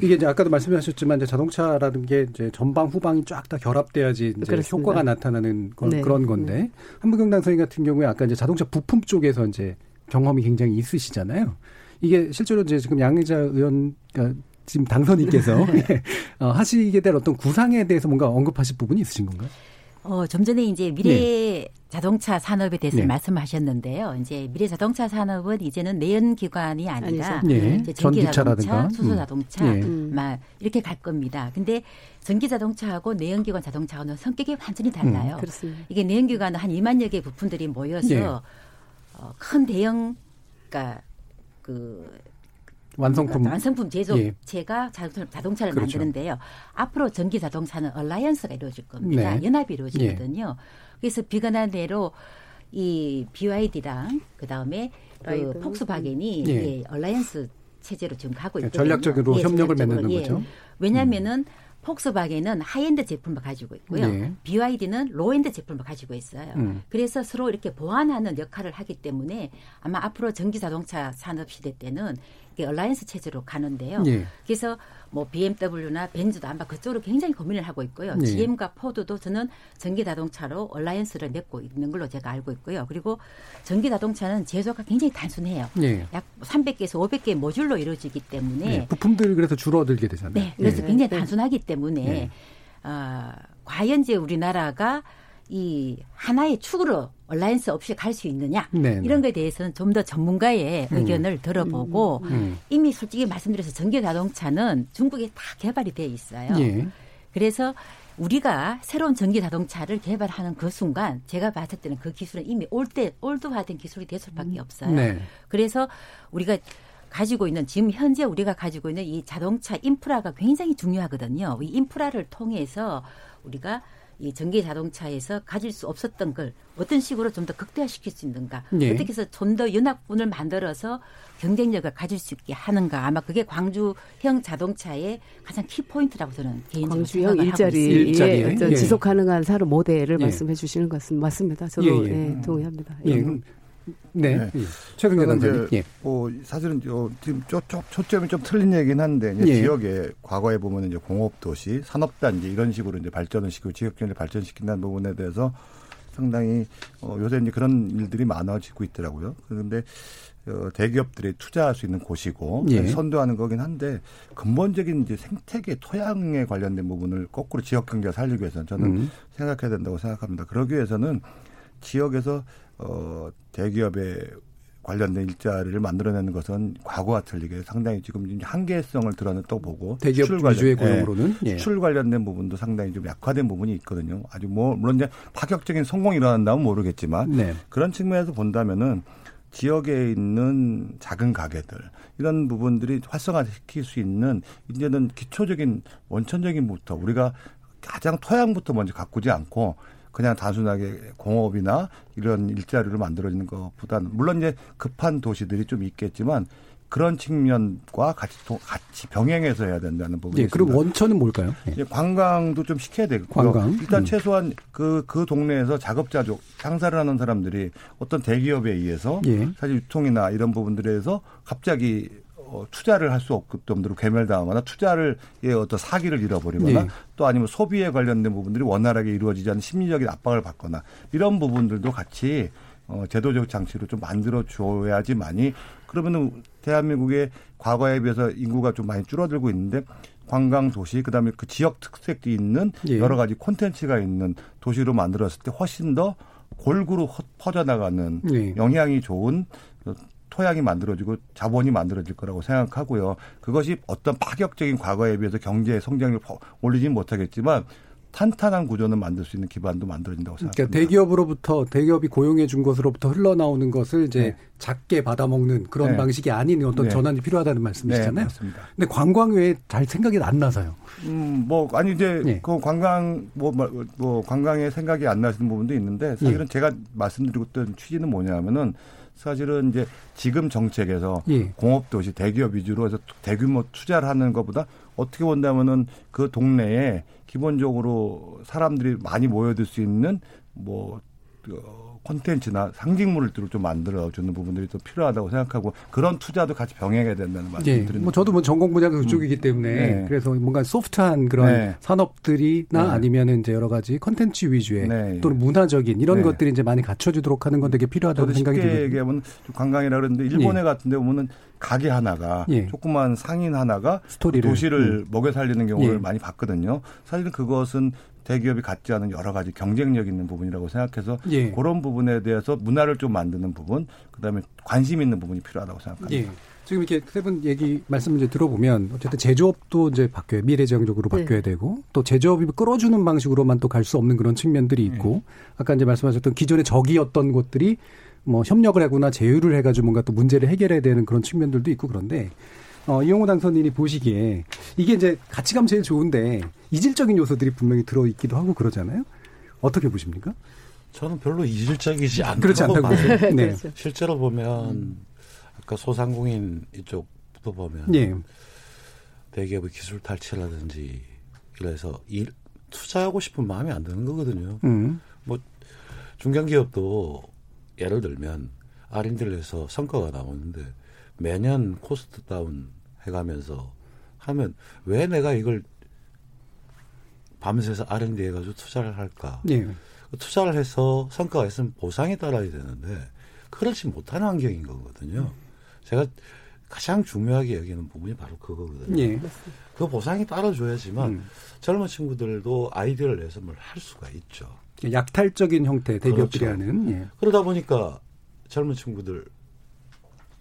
이게 이제 아까도 말씀하셨지만 이제 자동차라는 게 이제 전방 후방이 쫙 다 결합돼야지 이제 그렇습니다. 효과가 나타나는 건, 네. 그런 건데 네. 한무경 당선인 같은 경우에 아까 이제 자동차 부품 쪽에서 이제 경험이 굉장히 있으시잖아요. 이게 실제로 이제 지금 양의자 의원 그러니까 지금 당선인께서 예. [laughs] [laughs] 어, 하시게 될 어떤 구상에 대해서 뭔가 언급하실 부분이 있으신 건가요? 어, 좀 전에 이제 미래 네. 자동차 산업에 대해서 네. 말씀하셨는데요. 이제 미래 자동차 산업은 이제는 내연 기관이 아니라 네. 이제 전기 자동차, 수소 음. 자동차 음. 막 이렇게 갈 겁니다. 근데 전기 자동차하고 내연 기관 자동차하고는 성격이 완전히 달라요. 음. 이게 내연 기관은 한 2만여 개의 부품들이 모여서 네. 어, 큰 대형 그러니까 그 완성품 완성품 제조업체가 예. 자동차, 를 그렇죠. 만드는데요. 앞으로 전기 자동차는 alliance가 이루어질 겁니다. 네. 연합이 이루어지거든요. 예. 그래서 비관한 대로 이 BYD랑 그 다음에 그 폭스바겐이 예. 예. alliance 체제로 지금 가고 있거든요. 전략적으로 예, 협력을 맺는 예. 거죠. 왜냐하면은 음. 폭스바겐은 하이엔드 제품을 가지고 있고요. 네. BYD는 low-end 제품을 가지고 있어요. 음. 그래서 서로 이렇게 보완하는 역할을 하기 때문에 아마 앞으로 전기 자동차 산업 시대 때는 alliance 체제로 가는데요. 예. 그래서 뭐 BMW나 벤츠도 아마 그쪽으로 굉장히 고민을 하고 있고요. 예. GM과 포드도 저는 전기 자동차로 alliance를 맺고 있는 걸로 제가 알고 있고요. 그리고 전기 자동차는 제조가 굉장히 단순해요. 예. 약 300개에서 500개 모듈로 이루어지기 때문에 예. 부품들 그래서 줄어들게 되잖아요. 네, 그래서 예. 굉장히 단순하기 때문에 어, 과연 이제 우리나라가 이 하나의 축으로 alliance 없이 갈 수 있느냐 네네. 이런 거에 대해서는 좀 더 전문가의 음. 의견을 들어보고 음. 음. 이미 솔직히 말씀드려서 전기 자동차는 중국에 다 개발이 돼 있어요. 예. 그래서 우리가 새로운 전기 자동차를 개발하는 그 순간 제가 봤을 때는 그 기술은 이미 old, old화된 기술이 될 수밖에 음. 없어요. 네. 그래서 우리가 가지고 있는 지금 현재 우리가 가지고 있는 이 자동차 인프라가 굉장히 중요하거든요. 이 인프라를 통해서 우리가 이 전기 자동차에서 가질 수 없었던 걸 어떤 식으로 좀 더 극대화시킬 수 있는가 네. 어떻게 해서 좀 더 연합군을 만들어서 경쟁력을 가질 수 있게 하는가 아마 그게 광주형 자동차의 가장 키 포인트라고 저는 개인적으로 광주형 일자리, 일자리. 예, 예. 지속 가능한 사례 모델을 예. 말씀해 주시는 것 맞습니다. 저도 예, 예. 예 동의합니다. 예. 네. 네. 최근에 단장님. 예. 뭐 사실은 어, 지금 초, 초, 초점이 좀 틀린 얘기긴 한데 이제 예. 지역에 과거에 보면 이제 공업 도시, 산업 단지 이런 식으로 이제 발전을 시키고 지역 경제를 발전시킨다는 부분에 대해서 상당히 어, 요새 이제 그런 일들이 많아지고 있더라고요. 그런데 어, 대기업들이 투자할 수 있는 곳이고 예. 선도하는 거긴 한데 근본적인 이제 생태계 토양에 관련된 부분을 거꾸로 지역 경제가 살리기 위해서는 저는 음. 생각해야 된다고 생각합니다. 그러기 위해서는 지역에서 어, 대기업의 관련된 일자리를 만들어내는 것은 과거와 틀리게 상당히 지금 한계성을 드러냈다고 보고 대기업 수출 위주의 고용으로는 예, 수출 관련된 부분도 상당히 좀 약화된 부분이 있거든요. 아주 뭐 물론 이제 파격적인 성공이 일어난다면 모르겠지만 네. 그런 측면에서 본다면은 지역에 있는 작은 가게들 이런 부분들이 활성화시킬 수 있는 이제는 기초적인 원천적인 부터 우리가 가장 토양부터 먼저 가꾸지 않고 그냥 단순하게 공업이나 이런 일자리를 만들어지는 것보다는 물론 이제 급한 도시들이 좀 있겠지만 그런 측면과 같이 같이 병행해서 해야 된다는 부분이 예, 그럼 원천은 뭘까요? 예. 관광도 좀 시켜야 되고 관광 일단 음. 최소한 그그 그 동네에서 작업자족 장사를 하는 사람들이 어떤 대기업에 의해서 예. 사실 유통이나 이런 부분들에서 갑자기 어, 투자를 할 수 없을 정도로 괴멸당하거나 투자를 예, 어떤 사기를 잃어버리거나 네. 또 아니면 소비에 관련된 부분들이 원활하게 이루어지지 않는 심리적인 압박을 받거나 이런 부분들도 같이 어, 제도적 장치로 좀 만들어 줘야지만이 그러면은 대한민국의 과거에 비해서 인구가 좀 많이 줄어들고 있는데 관광 도시 그다음에 그 지역 특색이 있는 예. 여러 가지 콘텐츠가 있는 도시로 만들었을 때 훨씬 더 골고루 퍼져나가는 네. 영향이 좋은 토양이 만들어지고 자본이 만들어질 거라고 생각하고요. 그것이 어떤 파격적인 과거에 비해서 경제 성장률 올리지는 못하겠지만 탄탄한 구조는 만들 수 있는 기반도 만들어진다고 그러니까 생각합니다. 그러니까 대기업으로부터 대기업이 고용해 준 것으로부터 흘러나오는 것을 이제 네. 작게 받아먹는 그런 네. 방식이 아닌 어떤 네. 전환이 필요하다는 말씀이시잖아요. 네, 맞습니다. 근데 관광 외에 잘 생각이 안 나서요. 음, 뭐 아니 이제 네. 그 관광 뭐, 뭐, 뭐 관광에 생각이 안 나시는 부분도 있는데 사실은 예. 제가 말씀드리고 있던 취지는 뭐냐면은 사실은 이제 지금 정책에서 예. 공업 도시 대기업 위주로 해서 대규모 투자를 하는 것보다 어떻게 본다면은 그 동네에 기본적으로 사람들이 많이 모여들 수 있는 뭐 어, 콘텐츠나 상징물을 좀 만들어주는 부분들이 또 필요하다고 생각하고 그런 투자도 같이 병행해야 된다는 말씀 네. 드립니다. 뭐 저도 뭐 전공 분야가 그쪽이기 음. 때문에 네. 그래서 뭔가 소프트한 그런 네. 산업들이나 네. 아니면은 이제 여러 가지 콘텐츠 위주의 네. 또는 문화적인 이런 네. 것들이 이제 많이 갖춰지도록 하는 건 되게 필요하다고 생각이 듭니다. 쉽게 얘기하면 관광이라 그러는데 일본에 같은 데 보면은 가게 하나가 예. 조그만 상인 하나가 스토리를 도시를 음. 먹여 살리는 경우를 예. 많이 봤거든요. 사실은 그것은 대기업이 갖지 않은 여러 가지 경쟁력 있는 부분이라고 생각해서 예. 그런 부분에 대해서 문화를 좀 만드는 부분, 그다음에 관심 있는 부분이 필요하다고 생각합니다. 예. 지금 이렇게 세 분 얘기 말씀 이제 들어보면 어쨌든 제조업도 이제 바뀌어요. 미래지향적으로 네. 바뀌어야 네. 되고 또 제조업이 끌어주는 방식으로만 또 갈 수 없는 그런 측면들이 있고 네. 아까 이제 말씀하셨던 기존의 적이었던 곳들이 뭐 협력을 하거나 제휴를 해가지고 뭔가 또 문제를 해결해야 되는 그런 측면들도 있고 그런데 어, 이용호 당선인이 보시기에 이게 이제 가면 제일 좋은데 이질적인 요소들이 분명히 들어있기도 하고 그러잖아요. 어떻게 보십니까? 저는 별로 이질적이지 않다고 그렇지 않다고 봐요. 네. [laughs] 그렇죠. 실제로 보면 음. 아까 소상공인 이쪽도 보면 예. 대기업의 기술 탈취라든지 이래서 일, 투자하고 싶은 마음이 안 드는 거거든요. 음. 뭐 중견기업도 예를 들면 R&D를 해서 성과가 나오는데 매년 cost down 해가면서 하면 왜 내가 이걸 밤새서 R&D 해가지고 투자를 할까? 네. 투자를 해서 성과가 있으면 보상이 따라야 되는데 그렇지 못하는 환경인 거거든요. 제가 가장 중요하게 여기는 부분이 바로 그거거든요. 네. 그 보상이 따라줘야지만 음. 젊은 친구들도 아이디어를 내서 뭘 할 수가 있죠. 약탈적인 형태 대기업들이 그렇죠. 하는. 예. 그러다 보니까 젊은 친구들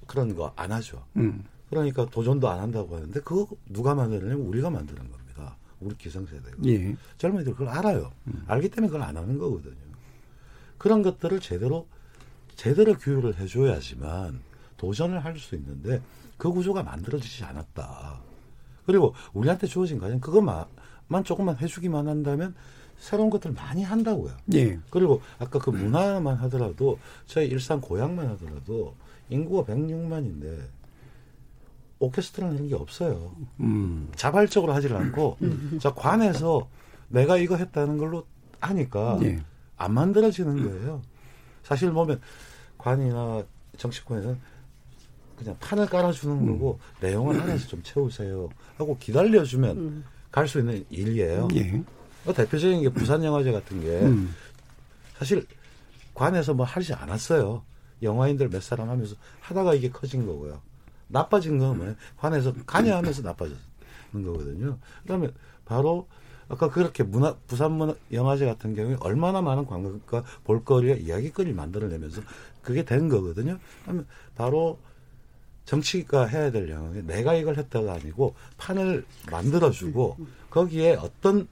그런 거 안 하죠. 음. 그러니까 도전도 안 한다고 하는데 그거 누가 만드느냐면 우리가 만드는 겁니다. 우리 기성세대가. 예. 젊은이들 그걸 알아요. 음. 알기 때문에 그걸 안 하는 거거든요. 그런 것들을 제대로 제대로 교육을 해줘야지만 도전을 할 수 있는데 그 구조가 만들어지지 않았다. 그리고 우리한테 주어진 과정 그것만 조금만 해주기만 한다면 새로운 것들을 많이 한다고요. 예. 그리고 아까 그 문화만 하더라도 저희 일산 고향만 하더라도 인구가 106만인데 오케스트라는 게 없어요. 음. 자발적으로 하질 않고 자 관에서 내가 이거 했다는 걸로 하니까 예. 안 만들어지는 거예요. 사실 보면 관이나 정치권에서는 그냥 판을 깔아주는 음. 거고 내용을 안에서 좀 채우세요 하고 기다려주면 음. 갈수 있는 일이에요. 예. 그 대표적인 게 부산영화제 같은 게 음. 사실 관에서 뭐 하지 않았어요. 영화인들 몇 사람 하면서 하다가 이게 커진 거고요. 나빠진 건 뭐예요? 관에서 관여하면서 나빠졌는 거거든요. 그다음에 바로 아까 그렇게 문화 부산 문화 영화제 같은 경우에 얼마나 많은 관광가 볼거리와 이야기거리를 만들어내면서 그게 된 거거든요. 그러면 바로 정치가 해야 될 영역에 내가 이걸 했다가 아니고 판을 만들어주고 거기에 어떤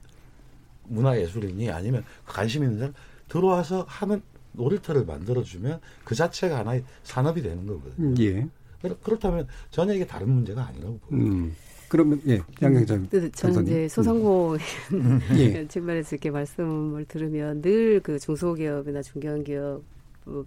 문화예술인이 아니면 관심 있는 사람 들어와서 하는 놀이터를 만들어주면 그 자체가 하나의 산업이 되는 거거든요. 예. 그렇다면 전혀 이게 다른 문제가 아니라고 보여요. 음. 그러면 예, 양경장. 저는 이제 소상공 음. [laughs] 예. 측면에서 이렇게 말씀을 들으면 늘 그 중소기업이나 중견기업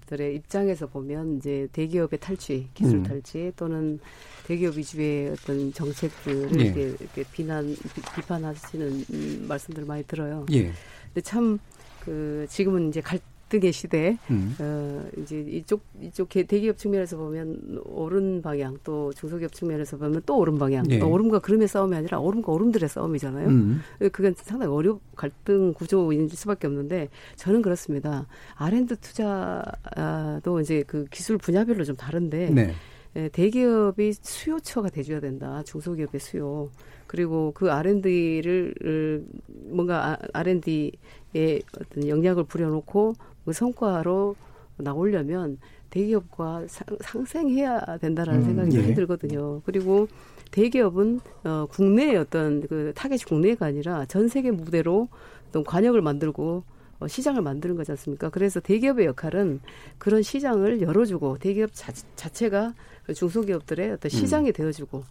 들의 입장에서 보면 이제 대기업의 탈취, 기술 음. 탈취 또는 대기업 위주의 어떤 정책들을 예. 이렇게, 이렇게 비난 비판하시는 말씀들 많이 들어요. 예. 근데 참 그 지금은 이제 갈 뜨개 시대 음. 어 이제 이쪽 이쪽 대기업 측면에서 보면 오른 방향 또 중소기업 측면에서 보면 또 오른 방향 예. 오름과 그름의 싸움이 아니라 오름과 오름들의 싸움이잖아요. 음. 그건 상당히 어려 갈등 구조인 수밖에 없는데 저는 그렇습니다. 아랜드 투자도 이제 그 기술 분야별로 좀 다른데 네. 예, 대기업이 수요처가 돼줘야 된다. 중소기업의 수요. 그리고 그 R&D를 뭔가 R&D에 어떤 영향을 부려놓고 그 성과로 나오려면 대기업과 상, 생해야 된다라는 음, 생각이 예. 들거든요. 그리고 대기업은 어, 국내의 어떤 그 타겟이 국내가 아니라 전 세계 무대로 어떤 관역을 만들고 어, 시장을 만드는 거지 않습니까? 그래서 대기업의 역할은 그런 시장을 열어주고 대기업 자, 자체가 중소기업들의 어떤 시장이 음. 되어주고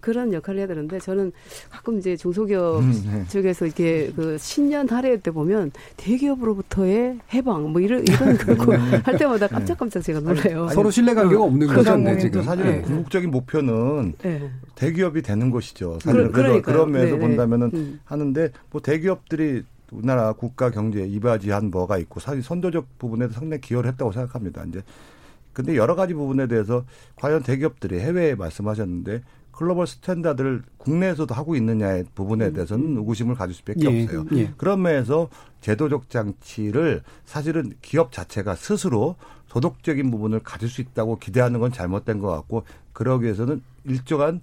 그런 역할을 해야 되는데 저는 가끔 이제 중소기업 음, 네. 쪽에서 이렇게 그 신년 할애 때 보면 대기업으로부터의 해방 뭐 이런 이런 그거 [laughs] 할 때마다 네. 깜짝깜짝 제가 놀래요. 아니, 서로 신뢰 관계가 없는 거죠, 네, 지금. 사실은 네. 궁극적인 목표는 네. 대기업이 되는 것이죠. 사실은 그, 그래서 그런 면에서 네, 본다면은 음. 하는데 뭐 대기업들이 우리나라 국가 경제에 이바지한 뭐가 있고 사실 선도적 부분에도 상당히 기여를 했다고 생각합니다. 이제 근데 여러 가지 부분에 대해서 과연 대기업들이 해외에 말씀하셨는데 global standard를 국내에서도 하고 있느냐의 부분에 음. 대해서는 의구심을 가질 수밖에 예, 없어요. 예. 그런 면에서 제도적 장치를 사실은 기업 자체가 스스로 도덕적인 부분을 가질 수 있다고 기대하는 건 잘못된 것 같고 그러기 위해서는 일정한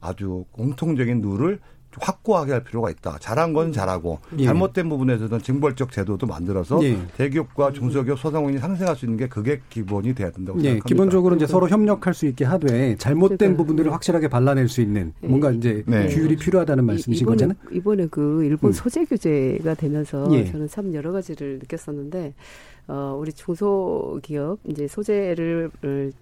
아주 공통적인 룰을 확고하게 할 필요가 있다. 잘한 건 잘하고 예. 잘못된 부분에서는 징벌적 제도도 만들어서 예. 대기업과 중소기업 소상공인이 상생할 수 있는 게 그게 기본이 돼야 된다고 예. 생각합니다. 기본적으로 이제 서로 협력할 수 있게 하되 잘못된. 부분들을 확실하게 발라낼 수 있는 예. 뭔가 이제 네. 규율이 필요하다는 말씀이신 이번에, 거잖아요. 이번에 그 일본 음. 소재 규제가 되면서 예. 저는 참 여러 가지를 느꼈었는데 어, 우리 중소기업, 이제 소재를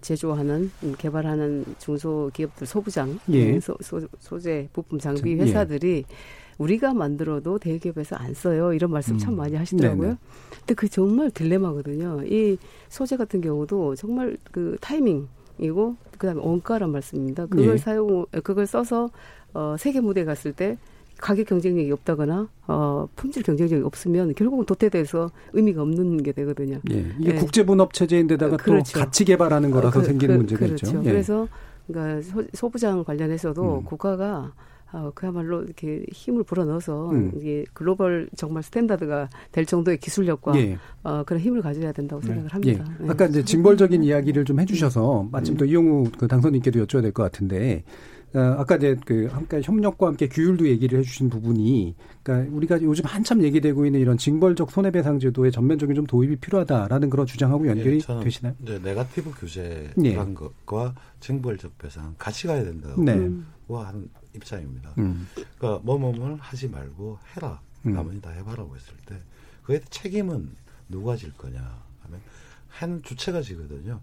제조하는, 음, 개발하는 중소기업들 소부장, 예. 음, 소, 소, 소 재, 부품 장비 예. 회사들이 예. 우리가 만들어도 대기업에서 안 써요. 이런 말씀 참 음. 많이 하시더라고요. 네네. 근데 그 정말 딜레마거든요. 이 소재 같은 경우도 정말 그 타이밍 이고, 그 다음에 원가란 말씀입니다. 그걸 예. 사용, 그걸 써서, 어, 세계 무대에 갔을 때 가격 경쟁력이 없다거나 어, 품질 경쟁력이 없으면 결국은 도태돼서 의미가 없는 게 되거든요. 예. 이게 예. 국제분업 체제인데다가 그렇죠. 또 같이 개발하는 거라서 그, 생기는 그, 문제가 그렇죠. 있죠. 예. 그래서 그러니까 소, 부장 관련해서도 음. 국가가 어, 그야말로 이렇게 힘을 불어넣어서 음. 이게 글로벌 정말 standard가 될 정도의 기술력과 예. 어, 그런 힘을 가져야 된다고 네. 생각을 합니다. 예. 아까 이제 징벌적인 이야기를 좀 해주셔서 마침 또 이용우 그 당선인께도 여쭤야 될 것 같은데 어, 아까 이제 그 함께 협력과 함께 규율도 얘기를 해주신 부분이, 그러니까 우리가 요즘 한참 얘기되고 있는 이런 징벌적 손해배상 제도의 전면적인 좀 도입이 필요하다라는 그런 주장하고 연결이 네, 되시나요? 네, 네가티브 규제란 네. 것과 징벌적 배상 같이 가야 된다고 네. 하는 입장입니다. 음. 그러니까 뭐뭐뭐 하지 말고 해라. 음. 나머지 다 해봐라고 했을 때 그에 책임은 누가 질 거냐 하면 한 주체가 지거든요.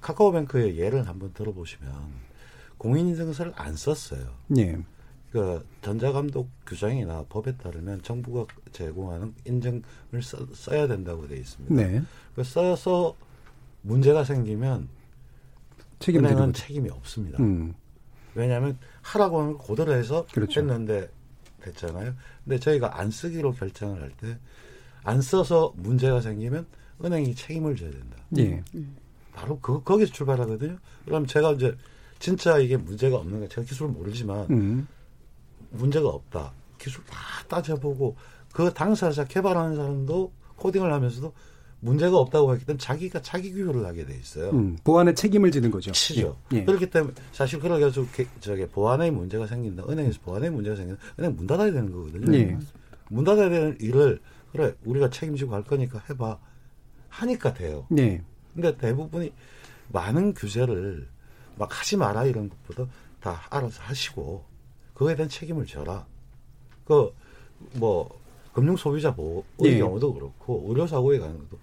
카카오뱅크의 예를 한번 들어보시면 공인인증서를 안 썼어요. 예. 그 전자감독 규정이나 법에 따르면 정부가 제공하는 인증을 써, 야 된다고 되어 있습니다. 네. 그 써서 문제가 생기면 은행은 책임이 없습니다. 음. 왜냐하면 하라고 하는 고대로 해서 그렇죠. 했는데 됐잖아요. 근데 저희가 안 쓰기로 결정을 할 때 안 써서 문제가 생기면 은행이 책임을 져야 된다. 예. 바로 그 거기서 출발하거든요. 그럼 제가 이제 진짜 이게 문제가 없는 가 제가 기술을 모르지만 음. 문제가 없다. 기술 다 따져보고 그 당사자 개발하는 사람도 코딩을 하면서도 문제가 없다고 했기 때문에 자기가 자기 규율을 하게 돼 있어요. 음, 보안에 책임을 지는 거죠. 치죠. 예. 그렇기 때문에 사실 그래가지고 저게 보안에 문제가 생긴다. 은행에서 보안에 문제가 생긴다. 은행 문 닫아야 되는 거거든요. 예. 문 닫아야 되는 일을 그래 우리가 책임지고 할 거니까 해봐 하니까 돼요. 예. 근데 대부분이 많은 규제를 막 하지 마라 이런 것보다 다 알아서 하시고 그거에 대한 책임을 져라. 그 뭐 금융 소비자 보호의 예. 경우도 그렇고 의료 사고에 관한 것도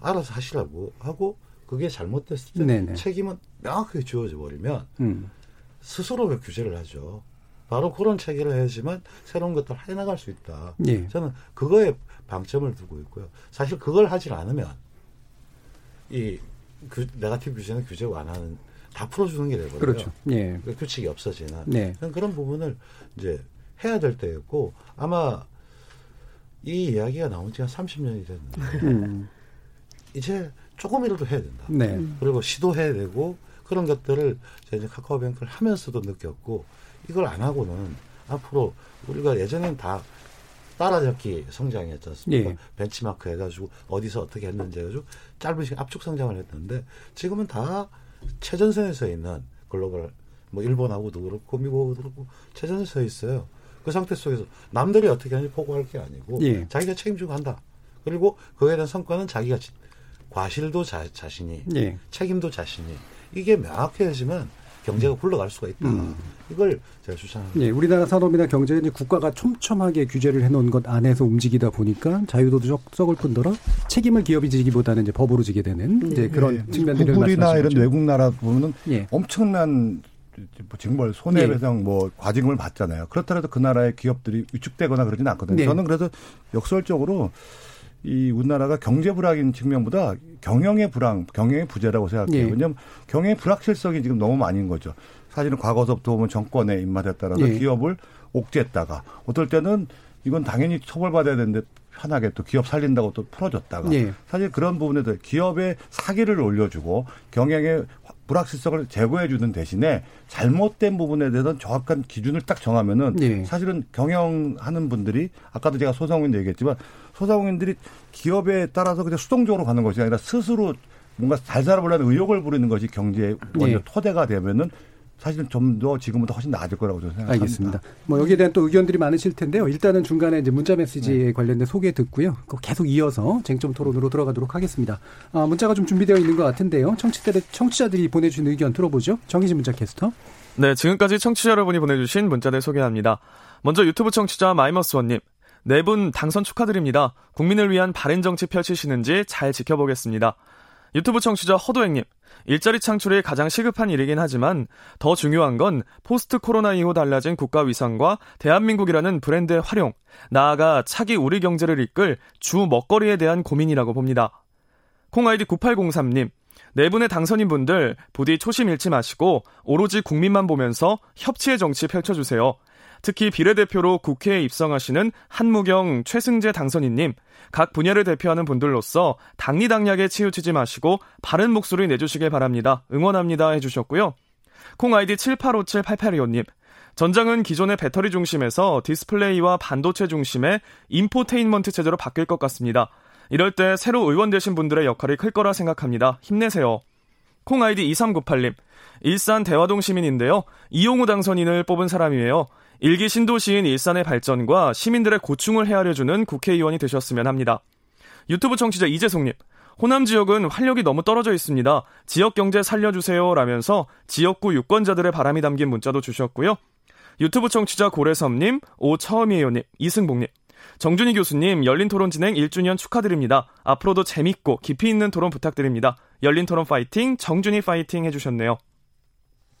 알아서 하시라고 하고 그게 잘못됐을 때 네네. 책임은 명확하게 주어져 버리면 음. 스스로 그 규제를 하죠. 바로 그런 체계를 해야지만 새로운 것들을 해나갈 수 있다. 예. 저는 그거에 방점을 두고 있고요. 사실 그걸 하질 않으면 이 그, 네가티브 규제는 규제 완화는 다 풀어주는 게 되거든요. 그렇죠. 예. 그 규칙이 없어지는. 네. 그런 부분을 이제 해야 될 때였고 아마 이 이야기가 나온 지가 30년이 됐는데 음. 이제 조금이라도 해야 된다. 네. 그리고 시도해야 되고 그런 것들을 제가 이제 카카오뱅크를 하면서도 느꼈고 이걸 안 하고는 앞으로 우리가 예전엔 다 따라잡기 성장이었지 않습니까? 예. 벤치마크 해가지고 어디서 어떻게 했는지 해가지고 짧은 시간 압축 성장을 했는데 지금은 다 최전선에 서 있는 글로벌 뭐 일본하고도 그렇고 미국하고도 그렇고 최전선에 서 있어요. 그 상태 속에서 남들이 어떻게 하는지 보고할 게 아니고 예. 자기가 책임지고 한다. 그리고 그에 대한 성과는 자기가 과실도 자, 자신이 예. 책임도 자신이 이게 명확해야지만 경제가 굴러갈 수가 있다. 음. 이걸 제가 주장합니다. 네, 우리나라 산업이나 경제는 국가가 촘촘하게 규제를 해놓은 것 안에서 움직이다 보니까 자유도도 썩을 뿐더러 책임을 기업이 지기보다는 이제 법으로 지게 되는 이제 네. 그런 네. 측면들을 구글이나 이런 외국 나라 보면은 예. 엄청난 뭐 징벌 손해배상 예. 뭐 과징금을 받잖아요. 그렇더라도 그 나라의 기업들이 위축되거나 그러지는 않거든요. 네. 저는 그래서 역설적으로 이 우리나라가 경제 불황인 측면보다 경영의 불황, 경영의 부재라고 생각해요. 예. 왜냐하면 경영의 불확실성이 지금 너무 많은 거죠. 사실은 과거서부터 보면 정권의 입맛에 따라서 예. 기업을 옥죄했다가 어떨 때는 이건 당연히 처벌받아야 되는데 편하게 또 기업 살린다고 또 풀어줬다가 예. 사실 그런 부분에서 기업의 사기를 올려주고 경영의 불확실성을 제거해 주는 대신에 잘못된 부분에 대해서는 정확한 기준을 딱 정하면은 예. 사실은 경영하는 분들이 아까도 제가 소상공인 얘기했지만 소상공인들이 기업에 따라서 그냥 수동적으로 가는 것이 아니라 스스로 뭔가 잘 살아보려는 의욕을 부리는 것이 경제의 네. 토대가 되면은 사실은 좀 더 지금보다 훨씬 나아질 거라고 저는 생각합니다. 알겠습니다. 뭐 여기에 대한 또 의견들이 많으실 텐데요. 일단은 중간에 이제 문자 메시지에 네. 관련된 소개 듣고요. 계속 이어서 쟁점 토론으로 들어가도록 하겠습니다. 아, 문자가 좀 준비되어 있는 것 같은데요. 청취자들, 청취자들이 보내주신 의견 들어보죠. 정희진 문자 캐스터. 네, 지금까지 청취자 여러분이 보내주신 문자들 소개합니다. 먼저 유튜브 청취자 마이머스원님. 네 분 당선 축하드립니다. 국민을 위한 바른 정치 펼치시는지 잘 지켜보겠습니다. 유튜브 청취자 허도행님, 일자리 창출이 가장 시급한 일이긴 하지만 더 중요한 건 포스트 코로나 이후 달라진 국가 위상과 대한민국이라는 브랜드의 활용, 나아가 차기 우리 경제를 이끌 주 먹거리에 대한 고민이라고 봅니다. 콩아이디 9803님, 네 분의 당선인 분들 부디 초심 잃지 마시고 오로지 국민만 보면서 협치의 정치 펼쳐주세요. 특히 비례대표로 국회에 입성하시는 한무경, 최승재 당선인님, 각 분야를 대표하는 분들로서 당리당략에 치우치지 마시고 바른 목소리 내주시길 바랍니다. 응원합니다 해주셨고요. 콩 아이디 78578825님, 전장은 기존의 배터리 중심에서 디스플레이와 반도체 중심의 인포테인먼트 체제로 바뀔 것 같습니다. 이럴 때 새로 의원 되신 분들의 역할이 클 거라 생각합니다. 힘내세요. 콩 아이디 2398님, 일산 대화동 시민인데요. 이용우 당선인을 뽑은 사람이에요. 일기 신도시인 일산의 발전과 시민들의 고충을 헤아려주는 국회의원이 되셨으면 합니다. 유튜브 청취자 이재송님, 호남 지역은 활력이 너무 떨어져 있습니다. 지역 경제 살려주세요. 라면서 지역구 유권자들의 바람이 담긴 문자도 주셨고요. 유튜브 청취자 고래섬님, 오처음이에요님, 이승복님, 정준희 교수님, 열린 토론 진행 1주년 축하드립니다. 앞으로도 재밌고 깊이 있는 토론 부탁드립니다. 열린 토론 파이팅, 정준희 파이팅 해주셨네요.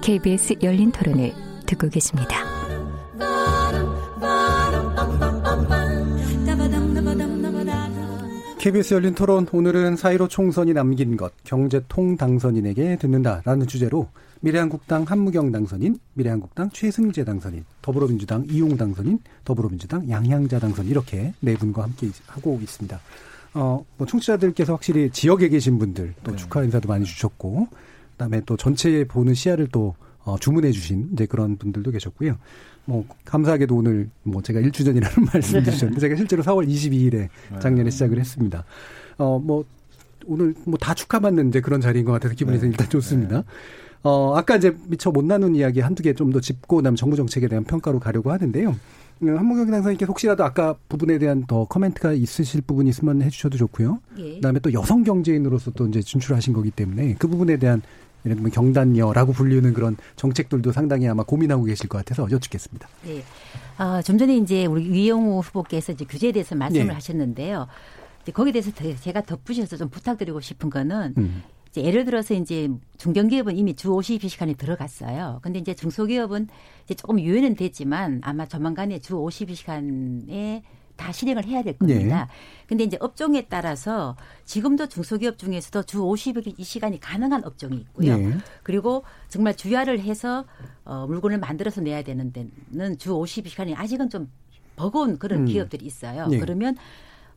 KBS 열린 토론을 듣고 계십니다. KBS 열린 토론 오늘은 사이로 총선이 남긴 것 경제통 당선인에게 듣는다라는 주제로 미래한국당 한무경 당선인, 미래한국당 최승재 당선인, 더불어민주당 이용 당선인, 더불어민주당 양향자 당선인 이렇게 네 분과 함께 하고 있습니다. 어, 뭐 청취자들께서 확실히 지역에 계신 분들 또 네. 축하 인사도 많이 주셨고 그다음에 또 전체에 보는 시야를 또 어, 주문해 주신 이제 그런 분들도 계셨고요. 뭐 감사하게도 오늘 뭐 제가 일주 전이라는 [laughs] 말씀 드셨는데 제가 실제로 4월 22일에 작년에 시작을 했습니다. 어뭐 오늘 뭐 다 축하받는 이제 그런 자리인 것 같아서 기분이 네. 일단 좋습니다. 네. 어 아까 이제 미처 못 나눈 이야기 한두 개 좀 더 짚고 그다음 정부 정책에 대한 평가로 가려고 하는데요. 음, 한무경 당선인께 혹시라도 아까 부분에 대한 더 커멘트가 있으실 부분이 있으면 해주셔도 좋고요. 예. 그다음에 또 여성 경제인으로서 또 이제 진출하신 거기 때문에 그 부분에 대한 예를 들면 경단녀라고 불리는 그런 정책들도 상당히 아마 고민하고 계실 것 같아서 여쭙겠습니다. 네. 아, 좀 전에 이제 우리 위영우 후보께서 이제 규제에 대해서 말씀을 네. 하셨는데요. 거기에 대해서 제가 덧붙여서 좀 부탁드리고 싶은 거는 음. 이제 예를 들어서 이제 중견기업은 이미 주 52시간이 들어갔어요. 근데 이제 중소기업은 이제 조금 유예는 됐지만 아마 조만간에 주 52시간에 다 실행을 해야 될 겁니다. 네. 근데 이제 업종에 따라서 지금도 중소기업 중에서도 주 52시간이 가능한 업종이 있고요. 네. 그리고 정말 주야를 해서 어 물건을 만들어서 내야 되는 데는 주 52시간이 아직은 좀 버거운 그런 음. 기업들이 있어요. 네. 그러면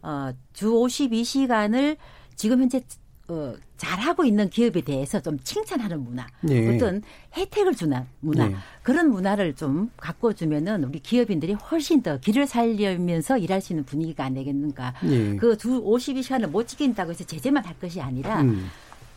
어 주 52시간을 지금 현재 어, 잘하고 있는 기업에 대해서 좀 칭찬하는 문화, 예. 어떤 혜택을 주는 문화, 예. 그런 문화를 좀 갖고 주면은 우리 기업인들이 훨씬 더 길을 살려면서 일할 수 있는 분위기가 안 되겠는가. 예. 그두 52시간을 못 지킨다고 해서 제재만 할 것이 아니라 음.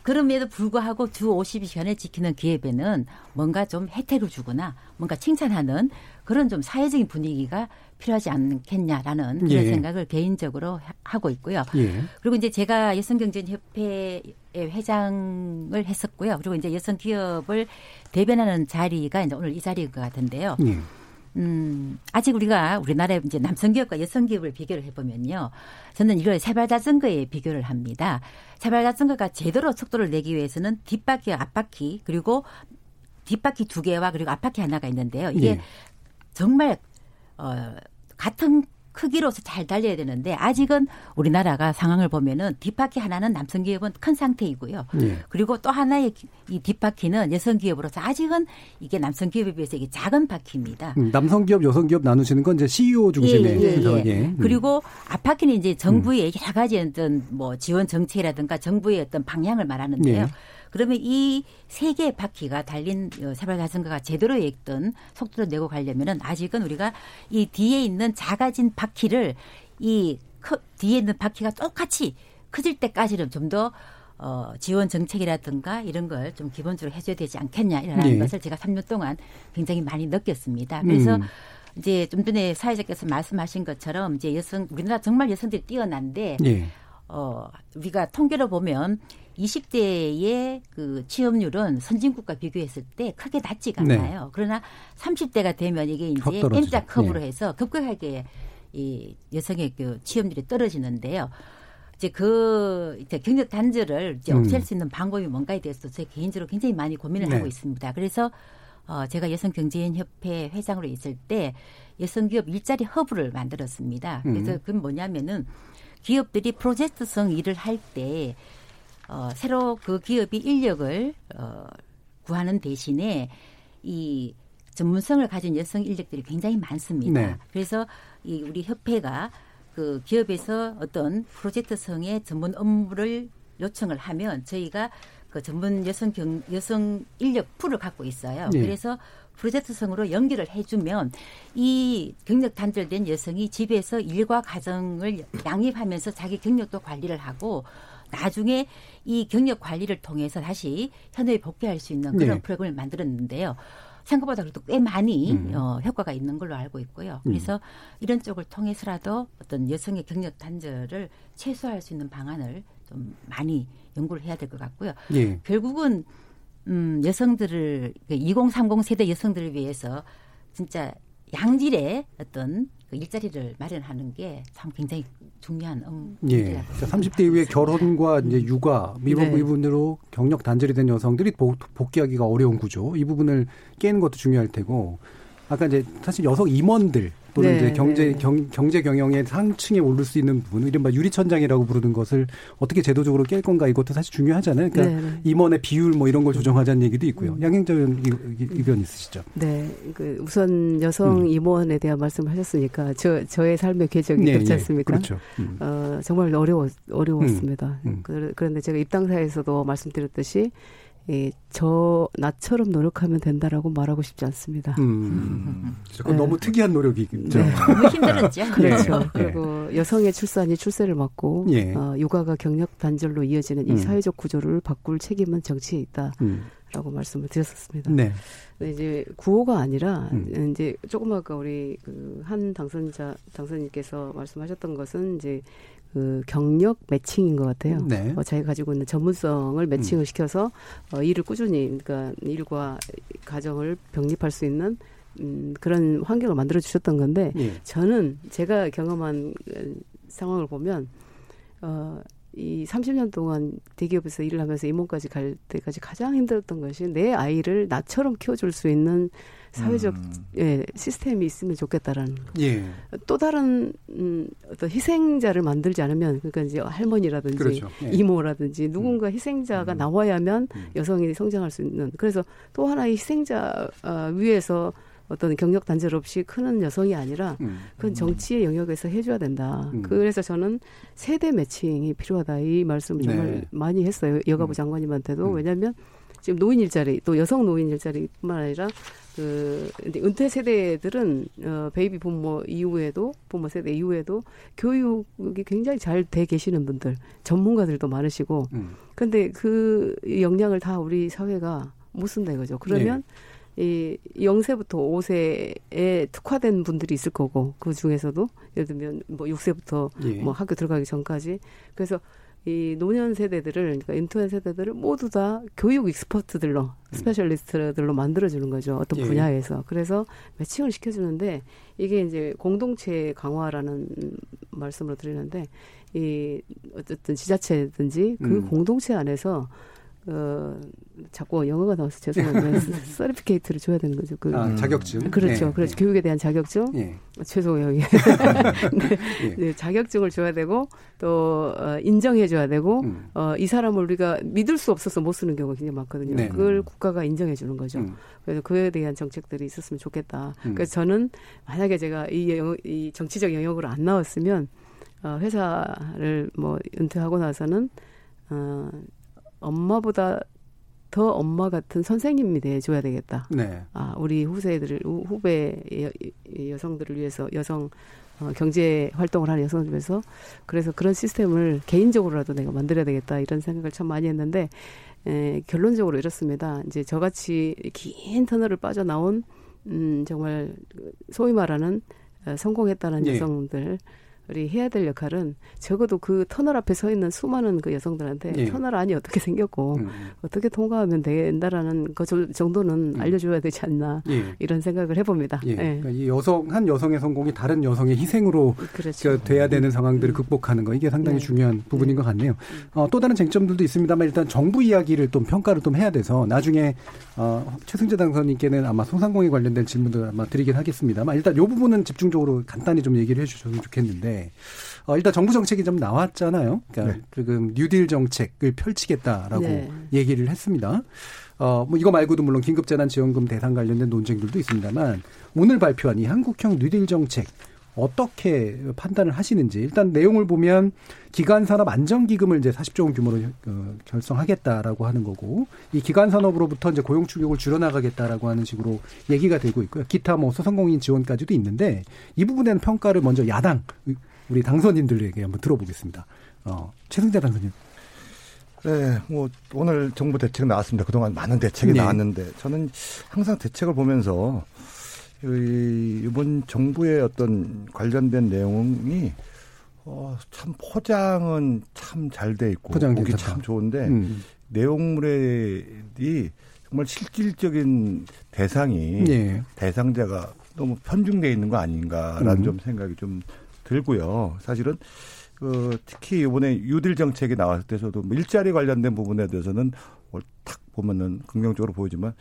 그럼에도 불구하고 주 52시간을 지키는 기업에는 뭔가 좀 혜택을 주거나 뭔가 칭찬하는 그런 좀 사회적인 분위기가 필요하지 않겠냐라는 그런 예. 생각을 개인적으로 하고 있고요. 예. 그리고 이제 제가 여성경제협회 회장을 했었고요. 그리고 이제 여성 기업을 대변하는 자리가 이제 오늘 이 자리인 것 같은데요. 예. 음, 아직 우리가 우리나라의 이제 남성 기업과 여성 기업을 비교를 해보면요. 저는 이걸 세발 자전거에 비교를 합니다. 세발 자전거가 제대로 속도를 내기 위해서는 뒷바퀴와 앞바퀴 그리고 뒷바퀴 두 개와 그리고 앞바퀴 하나가 있는데요. 이게 예. 정말 어, 같은 크기로서 잘 달려야 되는데 아직은 우리나라가 상황을 보면은 뒷바퀴 하나는 남성 기업은 큰 상태이고요. 네. 그리고 또 하나의 이 뒷바퀴는 여성 기업으로서 아직은 이게 남성 기업에 비해서 이게 작은 바퀴입니다. 음, 남성 기업, 여성 기업 나누시는 건 이제 CEO 중심의 예, 예, 예. 예. 음. 그리고 앞바퀴는 이제 정부의 음. 여러 가지 어떤 뭐 지원 정책이라든가 정부의 어떤 방향을 말하는데요. 예. 그러면 이 세 개의 바퀴가 달린 어, 세발 자전거가 제대로 있던 속도를 내고 가려면은 아직은 우리가 이 뒤에 있는 작아진 바퀴를 이 뒤에 있는 바퀴가 똑같이 커질 때까지는 좀더 어, 지원 정책이라든가 이런 걸 좀 기본적으로 해줘야 되지 않겠냐 이런 네. 것을 제가 3년 동안 굉장히 많이 느꼈습니다. 그래서 음. 이제 좀 전에 사회자께서 말씀하신 것처럼 이제 여성 우리나라 정말 여성들이 뛰어난데 네. 어, 우리가 통계를 보면 20대의 그 취업률은 선진국과 비교했을 때 크게 낮지가 네. 않아요. 네. 그러나 30대가 되면 이게 이제 M자 컵으로 네. 해서 급격하게 이 여성의 그 취업률이 떨어지는데요. 이제 그 이제 경력 단절을 이제 음. 없앨 음. 수 있는 방법이 뭔가에 대해서 제 개인적으로 굉장히 많이 고민을 네. 하고 있습니다. 그래서 어 제가 여성 경제인 협회 회장으로 있을 때 여성 기업 일자리 허브를 만들었습니다. 그래서 음. 그건 뭐냐면은 기업들이 프로젝트성 일을 할 때 어, 새로 그 기업이 인력을 어, 구하는 대신에 이 전문성을 가진 여성 인력들이 굉장히 많습니다. 네. 그래서 이 우리 협회가 그 기업에서 어떤 프로젝트성의 전문 업무를 요청을 하면 저희가 그 전문 여성 경, 여성 인력 풀을 갖고 있어요. 네. 그래서 프로젝트성으로 연결을 해주면 이 경력 단절된 여성이 집에서 일과 가정을 양립하면서 자기 경력도 관리를 하고 나중에 이 경력 관리를 통해서 다시 현업에 복귀할 수 있는 그런 네. 프로그램을 만들었는데요. 생각보다 그래도 꽤 많이 음. 어, 효과가 있는 걸로 알고 있고요. 음. 그래서 음. 이런 쪽을 통해서라도 어떤 여성의 경력 단절을 최소화할 수 있는 방안을 좀 많이 연구를 해야 될 것 같고요. 예. 결국은 음, 여성들을 2030그 세대 여성들을 위해서 진짜 양질의 어떤 그 일자리를 마련하는 게 참 굉장히 중요한 음, 예. 30대 이후에 결혼과 이제 육아 미국 네. 부분으로 경력 단절이 된 여성들이 복귀하기가 어려운 구조 이 부분을 깨는 것도 중요할 테고 아까 이제 사실 여성 임원들 또는 네, 이제 경제 네. 경, 경제 경영의 상층에 오를 수 있는 부분, 이른바 유리천장이라고 부르는 것을 어떻게 제도적으로 깰 건가 이것도 사실 중요하잖아요. 그러니까 네, 네. 임원의 비율 뭐 이런 걸 조정하자는 얘기도 있고요. 음. 양행자 의견 있으시죠? 네, 그 우선 여성 음. 임원에 대한 말씀하셨으니까 저 저의 삶의 궤적이 네, 그렇지 예. 않습니까? 그렇죠. 음. 어, 정말 어려워 어려웠습니다. 음. 음. 그런데 제가 입당사에서도 말씀드렸듯이 예, 저 나처럼 노력하면 된다라고 말하고 싶지 않습니다. 음, 그 네. 너무 특이한 노력이죠. 네. 너무 힘들었죠. 그렇죠. 네. 그리고 여성의 출산이 출세를 막고 예. 어, 육아가 경력 단절로 이어지는 이 음. 사회적 구조를 바꿀 책임은 정치에 있다. 음. 라고 말씀을 드렸었습니다. 네. 이제 구호가 아니라 음. 이제 조금 아까 우리 그 한 당선자 당선인께서 말씀하셨던 것은 이제 그 경력 매칭인 것 같아요. 네. 어, 자기가 가지고 있는 전문성을 매칭을 음. 시켜서 어, 일을 꾸준히 그러니까 일과 가정을 병립할 수 있는 음, 그런 환경을 만들어 주셨던 건데 예. 저는 제가 경험한 그 상황을 보면 어, 이 30년 동안 대기업에서 일을 하면서 임원까지 갈 때까지 가장 힘들었던 것이 내 아이를 나처럼 키워줄 수 있는 사회적 음. 예, 시스템이 있으면 좋겠다라는 예. 또 다른 음, 어떤 희생자를 만들지 않으면 그러니까 이제 할머니라든지 그렇죠. 예. 이모라든지 누군가 음. 희생자가 음. 나와야면 음. 여성이 성장할 수 있는 그래서 또 하나의 희생자 어, 위에서 어떤 경력 단절 없이 크는 여성이 아니라 음. 그건 정치의 영역에서 해줘야 된다. 음. 그래서 저는 세대 matching이 필요하다 이 말씀을 정말 네. 많이 했어요 여가부 장관님한테도 왜냐하면 지금 노인 일자리 또 여성 노인 일자리뿐만 아니라 그 은퇴 세대들은 어 baby boomer 이후에도 boomer 세대 이후에도 교육이 굉장히 잘 돼 계시는 분들 전문가들도 많으시고 음. 근데 그 역량을 다 우리 사회가 못 쓴다 이거죠. 그러면 네. 이 0세부터 5세에 특화된 분들이 있을 거고 그 중에서도 예를 들면 뭐 6세부터 예. 뭐 학교 들어가기 전까지 그래서 이 노년 세대들을 그러니까 은퇴 세대들을 모두 다 교육 expert들로 음. specialist들로 만들어주는 거죠 어떤 예. 분야에서 그래서 matching을 시켜주는데 이게 이제 공동체 강화라는 말씀으로 드리는데 이 어쨌든 지자체든지 그 음. 공동체 안에서 어, 자꾸 영어가 나와서 죄송한데 [laughs] certificate를 줘야 되는 거죠. 그 아, 자격증. 그렇죠. 네. 그래서 네. 교육에 대한 자격증. [laughs] 네. 죄송해요. 네. 네. 자격증을 줘야 되고 또 어, 인정해 줘야 되고 음. 어, 이 사람을 우리가 믿을 수 없어서 못 쓰는 경우가 굉장히 많거든요. 네. 그걸 국가가 인정해 주는 거죠. 음. 그래서 그에 대한 정책들이 있었으면 좋겠다. 음. 그래서 저는 만약에 제가 이, 영역, 이 정치적 영역으로 안 나왔으면 어, 회사를 뭐 은퇴하고 나서는 어, 엄마보다 더 엄마 같은 선생님이 돼줘야 되겠다. 네. 아, 우리 후세들을, 후배 여, 성들을 위해서, 여성, 어, 경제 활동을 하는 여성을 위해서, 그래서 그런 시스템을 개인적으로라도 내가 만들어야 되겠다. 이런 생각을 참 많이 했는데, 에, 결론적으로 이렇습니다. 이제 저같이 긴 터널을 빠져 나온, 음, 정말, 소위 말하는 어, 성공했다는 네. 여성들, 우리 해야 될 역할은 적어도 그 터널 앞에 서 있는 수많은 그 여성들한테 예. 터널 안이 어떻게 생겼고 음. 어떻게 통과하면 된다라는 그 정도는 음. 알려줘야 되지 않나 예. 이런 생각을 해봅니다. 예. 예. 그러니까 이 여성 한 여성의 성공이 다른 여성의 희생으로 그렇죠. 돼야 되는 상황들을 음. 극복하는 거 이게 상당히 네. 중요한 부분인 네. 것 같네요. 음. 어, 또 다른 쟁점들도 있습니다만 일단 정부 이야기를 좀 평가를 좀 해야 돼서 나중에 어, 최승재 당선인께는 아마 소상공인 관련된 질문도 아마 드리긴 하겠습니다만 일단 이 부분은 집중적으로 간단히 좀 얘기를 해주셨으면 좋겠는데 어, 일단 정부 정책이 좀 나왔잖아요. 그러니까 네. 지금 뉴딜 정책을 펼치겠다라고 네. 얘기를 했습니다. 어, 뭐 이거 말고도 물론 긴급재난지원금 대상 관련된 논쟁들도 있습니다만 오늘 발표한 이 한국형 뉴딜 정책 어떻게 판단을 하시는지 일단 내용을 보면 기간 산업 안정 기금을 이제 40조 원 규모로 어, 결성하겠다라고 하는 거고 이 기간 산업으로부터 이제 고용 충격을 줄여나가겠다라고 하는 식으로 얘기가 되고 있고요. 기타 뭐 소상공인 지원까지도 있는데 이 부분에는 평가를 먼저 야당 우리 당선인들에게 한번 들어보겠습니다. 어, 최승재 당선인. 네, 뭐 오늘 정부 대책 나왔습니다. 그동안 많은 대책이 네. 나왔는데 저는 항상 대책을 보면서 이번 정부의 어떤 관련된 내용이 어, 참 포장은 참 잘 돼 있고 포장 보기 참 좋은데 음. 내용물이 정말 실질적인 대상이 네. 대상자가 너무 편중돼 있는 거 아닌가라는 음. 좀 생각이 좀 들고요. 사실은 그 특히 이번에 유딜 정책이 나왔을 때 저도 뭐 일자리 관련된 부분에 대해서는 탁 보면은 긍정적으로 보이지만 어,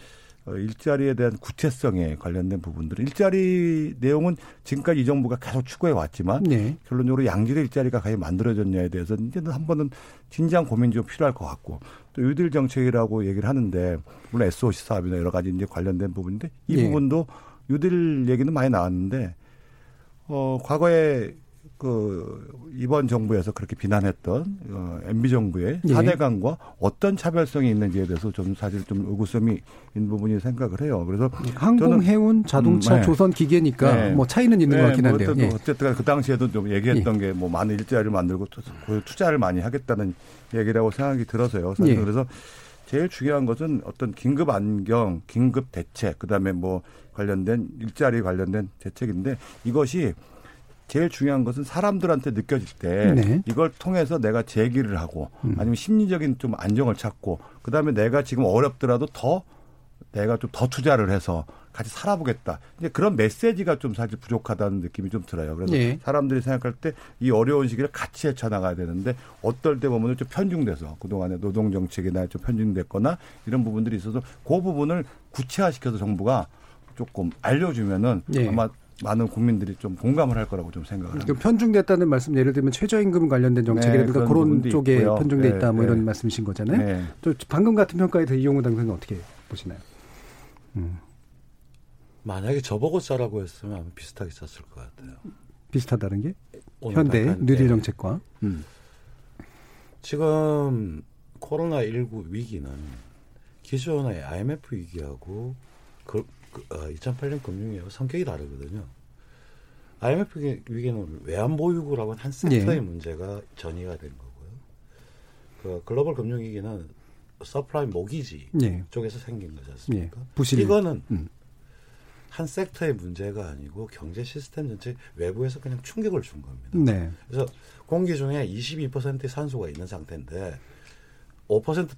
일자리에 대한 구체성에 관련된 부분들은 일자리 내용은 지금까지 이 정부가 계속 추구해 왔지만 네. 결론적으로 양질의 일자리가 과연 만들어졌냐에 대해서 이제는 한 번은 진지한 고민이 좀 필요할 것 같고 또 유딜 정책이라고 얘기를 하는데 물론 SOC 사업이나 여러 가지 이제 관련된 부분인데 이 네. 부분도 유딜 얘기는 많이 나왔는데 어 과거에 그 이번 정부에서 그렇게 비난했던 어, MB 정부의 예. 사대강과 어떤 차별성이 있는지에 대해서 좀 사실 좀 의구심이 있는 부분이 생각을 해요. 그래서 항공, 해운, 자동차, 음, 네. 조선 기계니까 네. 뭐 차이는 있는 네. 것 같긴 한데요. 뭐 어쨌든, 예. 그 당시에도 좀 얘기했던 예. 게뭐 많은 일자리를 만들고 그 투자를 많이 하겠다는 얘기라고 생각이 들어서요. 사실 예. 그래서 제일 중요한 것은 어떤 긴급 안경, 긴급 대책, 그다음에 뭐 관련된 일자리 관련된 대책인데 이것이 제일 중요한 것은 사람들한테 느껴질 때 네. 이걸 통해서 내가 제기를 하고 음. 아니면 심리적인 좀 안정을 찾고 그다음에 내가 지금 어렵더라도 더 내가 좀 더 투자를 해서 같이 살아보겠다. 이제 그런 메시지가 좀 사실 부족하다는 느낌이 좀 들어요. 그래서 네. 사람들이 생각할 때 이 어려운 시기를 같이 헤쳐나가야 되는데 어떨 때 보면 좀 편중돼서 그동안에 노동 정책이나 좀 편중됐거나 이런 부분들이 있어서 그 부분을 구체화시켜서 정부가 조금 알려주면은 네. 아마 많은 국민들이 좀 공감을 할 거라고 좀 생각을 합니다. 편중됐다는 말씀 예를 들면 최저임금 관련된 정책이라든가 네, 그런, 그런 쪽에 있고요. 편중돼 네, 있다 뭐 네. 이런 말씀이신 거잖아요. 네. 또 방금 같은 평가에 대해 이용우 당선인 어떻게 보시나요? 음. 만약에 저보고 짜라고 했으면 아마 비슷하게 짰을 것 같아요. 비슷하다는 게? 현대 뉴딜 정책과. 음. 지금 코로나 19 위기는 기존의 IMF 위기하고 그, 2008년 금융위기하고 성격이 다르거든요. IMF 위기는 외환 보유고라고 하는 한 sector의 예. 문제가 전이가 된 거고요. 그 글로벌 금융위기는 subprime mortgage 예. 쪽에서 생긴 거지 않습니까? 예. 부실. 이거는 음. 한 섹터의 문제가 아니고 경제 시스템 전체 외부에서 그냥 충격을 준 겁니다. 네. 그래서 공기 중에 22%의 산소가 있는 상태인데 5%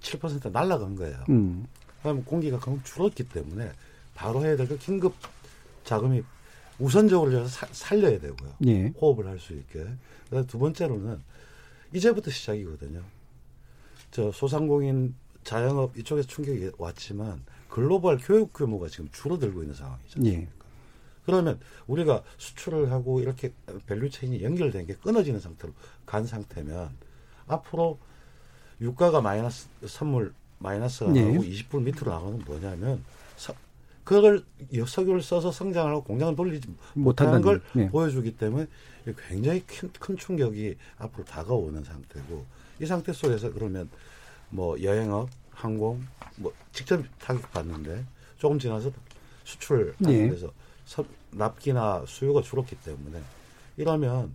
7% 날라간 거예요. 음. 그럼 공기가 그만 줄었기 때문에 바로 해야 될그 긴급 자금이 우선적으로 사, 살려야 되고요. 예. 호흡을 할 수 있게. 두 번째로는 이제부터 시작이거든요. 저 소상공인 자영업 이쪽에서 충격이 왔지만 글로벌 교역 규모가 지금 줄어들고 있는 상황이죠. 예. 그러면 우리가 수출을 하고 이렇게 value chain이 연결된 게 끊어지는 상태로 간 상태면 앞으로 유가가 마이너스 선물 마이너스가 예. 나오고 20% 밑으로 나가는 뭐냐면 그걸 석유를 써서 성장하고 공장을 돌리지 못하는 걸 네. 보여주기 때문에 굉장히 큰, 큰 충격이 앞으로 다가오는 상태고 이 상태 속에서 그러면 뭐 여행업, 항공 뭐 직접 타격 받는데 조금 지나서 수출 네. 납기나 수요가 줄었기 때문에 이러면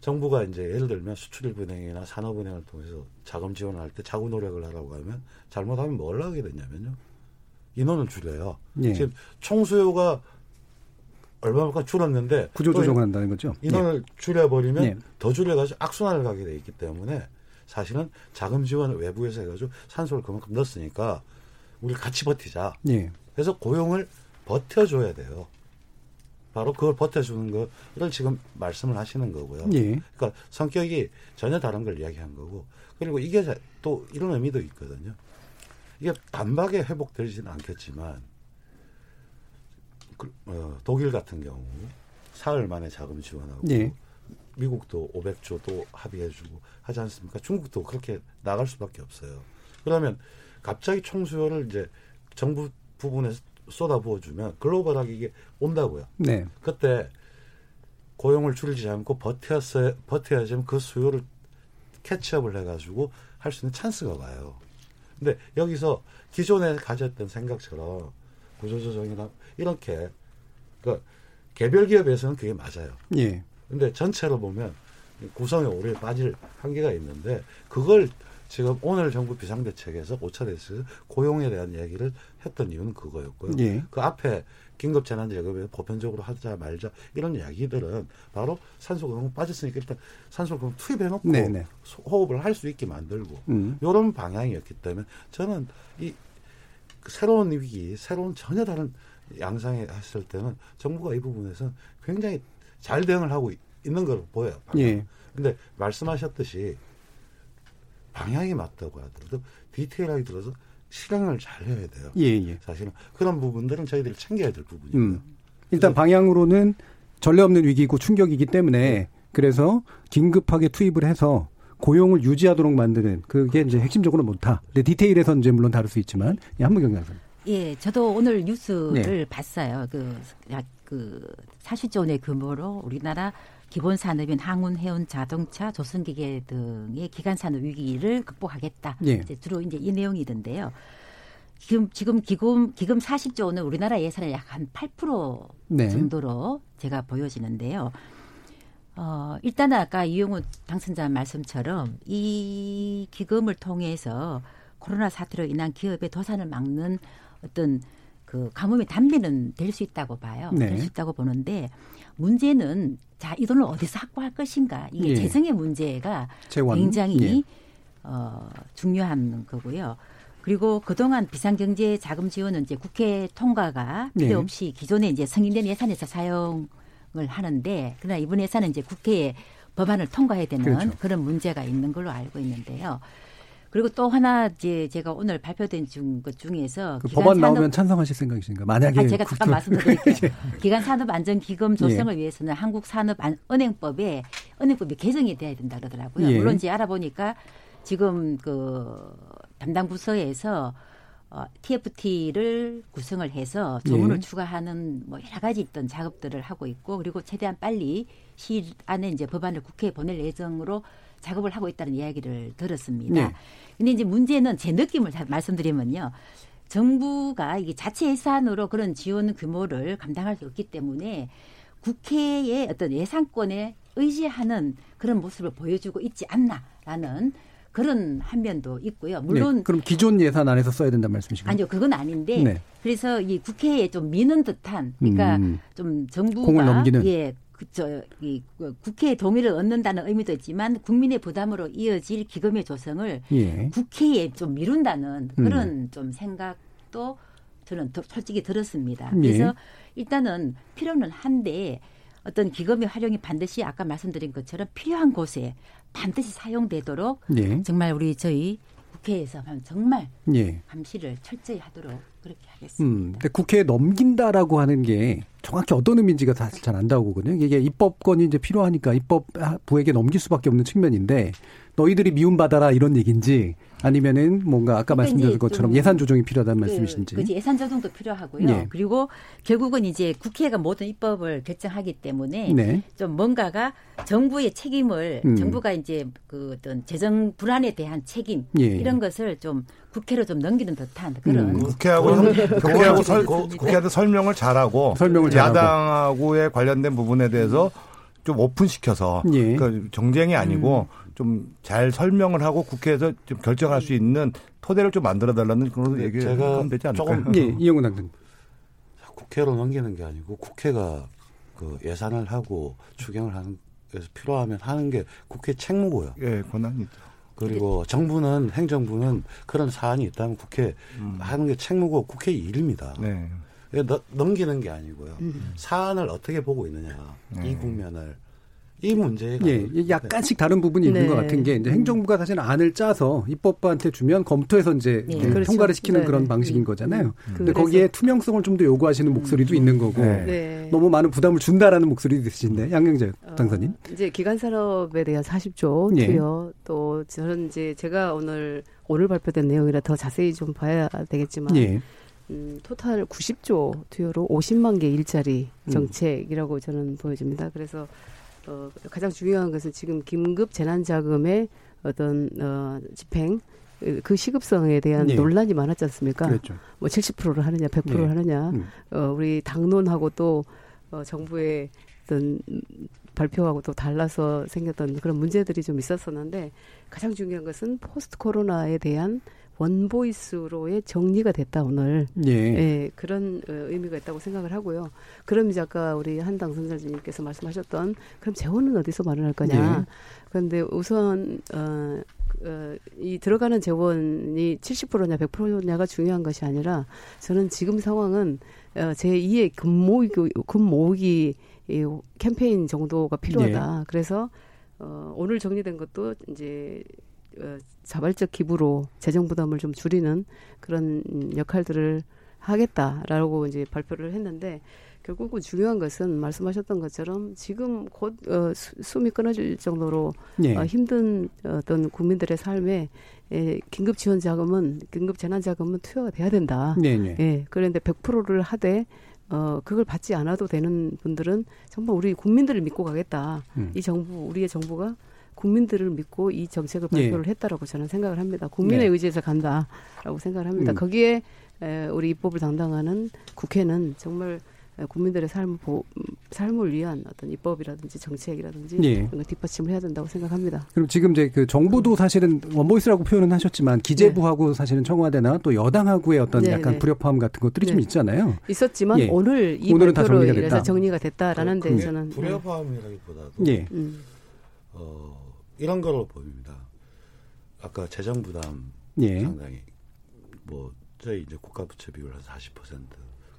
정부가 이제 예를 들면 수출입은행이나 산업은행을 통해서 자금 지원을 할 때 자구 노력을 하라고 하면 잘못하면 뭘 하게 되냐면요. 인원을 줄여요. 예. 지금 총수요가 얼마만큼 줄었는데 구조조정을 한다는 거죠. 인원을 예. 줄여버리면 예. 더 줄여가지고 악순환을 가게 돼 있기 때문에 사실은 자금 지원을 외부에서 해가지고 산소를 그만큼 넣었으니까 우리 같이 버티자. 예. 그래서 고용을 버텨줘야 돼요. 바로 그걸 버텨주는 거를 지금 말씀을 하시는 거고요. 예. 그러니까 성격이 전혀 다른 걸 이야기한 거고 그리고 이게 또 이런 의미도 있거든요. 이게 단박에 회복되지는 않겠지만 그, 어, 독일 같은 경우 사흘 만에 자금 지원하고 네. 미국도 500조 도 합의해주고 하지 않습니까? 중국도 그렇게 나갈 수밖에 없어요. 그러면 갑자기 총수요를 이제 정부 부분에서 쏟아부어주면 글로벌하게 이게 온다고요. 네. 그때 고용을 줄이지 않고 버텨서 버텨야지만 그 수요를 캐치업을 해가지고 할 수 있는 찬스가 와요. 근데 여기서 기존에 가졌던 생각처럼 구조조정이나 이렇게 그 개별 기업에서는 그게 맞아요. 예. 근데 전체로 보면 구성에 오래 빠질 한계가 있는데 그걸 지금 오늘 정부 비상대책에서 5차 대책 고용에 대한 이야기를 했던 이유는 그거였고요. 예. 그 앞에 긴급 재난제급에 보편적으로 하자 말자 이런 이야기들은 바로 산소공급 빠졌으니까 일단 산소공급 투입해 놓고 네네. 네. 호흡을 할 수 있게 만들고 음. 이런 방향이었기 때문에 저는 이그 새로운 위기, 새로운 전혀 다른 양상에 했을 때는 정부가 이 부분에서 굉장히 잘 대응을 하고 있는 걸로 보여요. 예. 근데 말씀하셨듯이 방향이 맞다고 하더라도 디테일하게 들어서 실행을 잘 해야 돼요. 예, 예. 사실은 그런 부분들은 저희들이 챙겨야 될 부분이에요. 음. 일단 방향으로는 전례 없는 위기고 충격이기 때문에 네. 그래서 긴급하게 투입을 해서 고용을 유지하도록 만드는 그게 이제 핵심적으로 못하. 근데 디테일에서는 이제 물론 다를 수 있지만 예, 한무경 양선. 예, 저도 오늘 뉴스를 네. 봤어요. 그, 그 40조 원의 규모로 우리나라 기본 산업인 항운, 해운, 자동차, 조선기계 등의 기간 산업 위기를 극복하겠다. 예. 이제 주로 이제 이 내용이던데요. 지금 지금 기금 기금 40조 원은 우리나라 예산의 약 한 8% 네. 정도로 제가 보여지는데요. 어, 일단은 아까 이용우 당선자 말씀처럼 이 기금을 통해서 코로나 사태로 인한 기업의 도산을 막는 어떤 그 가뭄의 단비는 될 수 있다고 봐요. 네. 될수 있다고 보는데 문제는 자, 이 돈을 어디서 확보할 것인가. 이게 예. 재정의 문제가 재원. 굉장히 예. 어, 중요한 거고요. 그리고 그동안 비상경제 자금 지원은 이제 국회 통과가 필요 네. 없이 기존에 이제 승인된 예산에서 사용을 하는데 그러나 이번 예산은 이제 국회에 법안을 통과해야 되는 그렇죠. 그런 문제가 있는 걸로 알고 있는데요. 그리고 또 하나 이제 제가 오늘 발표된 중, 것 중에서 그 법안 산업, 나오면 찬성하실 생각이신가? 만약에 아, 제가 잠깐 말씀드릴게요. [laughs] 예. 기간 산업 안전 기금 조성을 예. 위해서는 한국 산업 은행법에 은행법이 개정이 돼야 된다 그러더라고요. 예. 물론 이제 알아보니까 지금 그 담당 부서에서 어, TFT를 구성을 해서 조문을 예. 추가하는 뭐 여러 가지 있던 작업들을 하고 있고 그리고 최대한 빨리 시일 안에 이제 법안을 국회에 보낼 예정으로 작업을 하고 있다는 이야기를 들었습니다. 네. 근데 이제 문제는 제 느낌을 말씀드리면요. 정부가 이게 자체 예산으로 그런 지원 규모를 감당할 수 없기 때문에 국회의 어떤 예산권에 의지하는 그런 모습을 보여주고 있지 않나라는 그런 한 면도 있고요. 물론 네, 그럼 기존 예산 안에서 써야 된다는 말씀이신가요? 아니요, 그건 아닌데 네. 그래서 이 국회에 좀 미는 듯한 그러니까 음, 좀 정부가 공을 넘기는. 예 그저 이그 국회의 동의를 얻는다는 의미도 있지만 국민의 부담으로 이어질 기금의 조성을 예. 국회에 좀 미룬다는 음. 그런 음. 좀 생각도 저는 솔직히 들었습니다. 예. 그래서 예. 일단은 필요는 한데 어떤 기금의 활용이 반드시 아까 말씀드린 것처럼 필요한 곳에 반드시 사용되도록 예. 정말 우리 저희 국회에서 정말 예. 감시를 철저히 하도록 그렇게 하겠습니다. 음, 근데 국회에 넘긴다라고 하는 게 정확히 어떤 의미인지가 사실 잘 안 나오거든요. 이게 입법권이 이제 필요하니까 입법부에게 넘길 수밖에 없는 측면인데 너희들이 미움받아라 이런 얘기인지 아니면은 뭔가 아까 그러니까 말씀드린 것처럼 예산 조정이 필요하다는 그, 말씀이신지. 그렇지 예산 조정도 필요하고요. 네. 그리고 결국은 이제 국회가 모든 입법을 결정하기 때문에 네. 좀 뭔가가 정부의 책임을 음. 정부가 이제 그 어떤 재정 불안에 대한 책임 예. 이런 것을 좀 국회로 좀 넘기는 듯한 그런 음. 국회하고 국회하고 설, 국회한테 설명을 잘하고 설명을 잘하고. 야당하고의 관련된 부분에 대해서 좀 오픈시켜서 예. 그러니까 정쟁이 아니고 음. 좀 잘 설명을 하고 국회에서 좀 결정할 수 있는 토대를 좀 만들어 달라는 그런 네, 얘기가 제가 되지 않을까요? 조금 예, [laughs] 이영훈 당선 국회로 넘기는 게 아니고 국회가 그 예산을 하고 추경을 하는 그래서 필요하면 하는 게 국회 책무고요. 예, 권한이죠. 그리고 정부는 행정부는 그런 사안이 있다면 국회 음. 하는 게 책무고 국회 일입니다. 네. 넘기는 게 아니고요. 음. 사안을 어떻게 보고 있느냐 네. 이 국면을 이 문제가 예, 약간씩 다른 부분이 있는 네. 것 같은 게 이제 행정부가 사실 안을 짜서 입법부한테 주면 검토해서 이제 네. 그렇죠. 통과를 시키는 네. 그런 방식인 음. 거잖아요. 음. 근데 거기에 투명성을 좀 더 요구하시는 음. 목소리도 있는 거고 네. 네. 너무 많은 부담을 준다라는 목소리도 있으신데 양경재 어, 당선인 어, 이제 기간 산업에 대한 40조 예. 투여 또 저는 이제 제가 오늘 오늘 발표된 내용이라 더 자세히 좀 봐야 되겠지만. 예. 음, 토탈 90조 투여로 50만 개 일자리 음. 정책이라고 저는 보여집니다. 그래서 어, 가장 중요한 것은 지금 긴급 재난자금의 어떤 어, 집행 그 시급성에 대한 네. 논란이 많았지 않습니까? 그렇죠. 뭐 70%를 하느냐, 100%를 네. 하느냐. 음. 어, 우리 당론하고 또 어, 정부의 어떤 발표하고 또 달라서 생겼던 그런 문제들이 좀 있었었는데 가장 중요한 것은 포스트 코로나에 대한 원보이스로의 정리가 됐다 오늘. 예. 예 그런 어, 의미가 있다고 생각을 하고요. 그럼 이제 아까 우리 한 당선자님께서 말씀하셨던 그럼 재원은 어디서 마련할 거냐. 예. 그런데 우선 어, 어, 이 들어가는 재원이 70%냐 100%냐가 중요한 것이 아니라 저는 지금 상황은 어, 제 2의 금모으기 금모으기 이 캠페인 정도가 필요하다. 예. 그래서 어, 오늘 정리된 것도 이제 어, 자발적 기부로 재정 부담을 좀 줄이는 그런 역할들을 하겠다라고 이제 발표를 했는데 결국은 중요한 것은 말씀하셨던 것처럼 지금 곧 어, 수, 숨이 끊어질 정도로 예. 어, 힘든 어떤 국민들의 삶에 에, 긴급 지원 자금은 긴급 재난 자금은 투여가 돼야 된다. 네네. 예. 그런데 100%를 하되 어, 그걸 받지 않아도 되는 분들은 정말 우리 국민들을 믿고 가겠다. 음. 이 정부, 우리의 정부가 국민들을 믿고 이 정책을 예. 발표를 네. 했다라고 저는 생각을 합니다. 국민의 네. 의지에서 간다라고 생각을 합니다. 음. 거기에 에, 우리 입법을 담당하는 국회는 정말 국민들의 삶을 보, 삶을 위한 어떤 입법이라든지 정책이라든지 예. 이런 걸 뒷받침을 해야 된다고 생각합니다. 그럼 지금 이제 그 정부도 사실은 원보이스라고 표현은 하셨지만 기재부하고 네. 사실은 청와대나 또 여당하고의 어떤 네, 약간 네. 불협화음 같은 것들이 네. 좀 있잖아요. 있었지만 예. 오늘 이 오늘은 발표로 인해서 정리가, 정리가 됐다라는 그, 데에서는 네. 불협화음이라기보다도 예. 음. 어, 이런 걸로 보입니다. 아까 재정 부담 예. 상당히 뭐 저희 이제 국가 부채 비율 한40%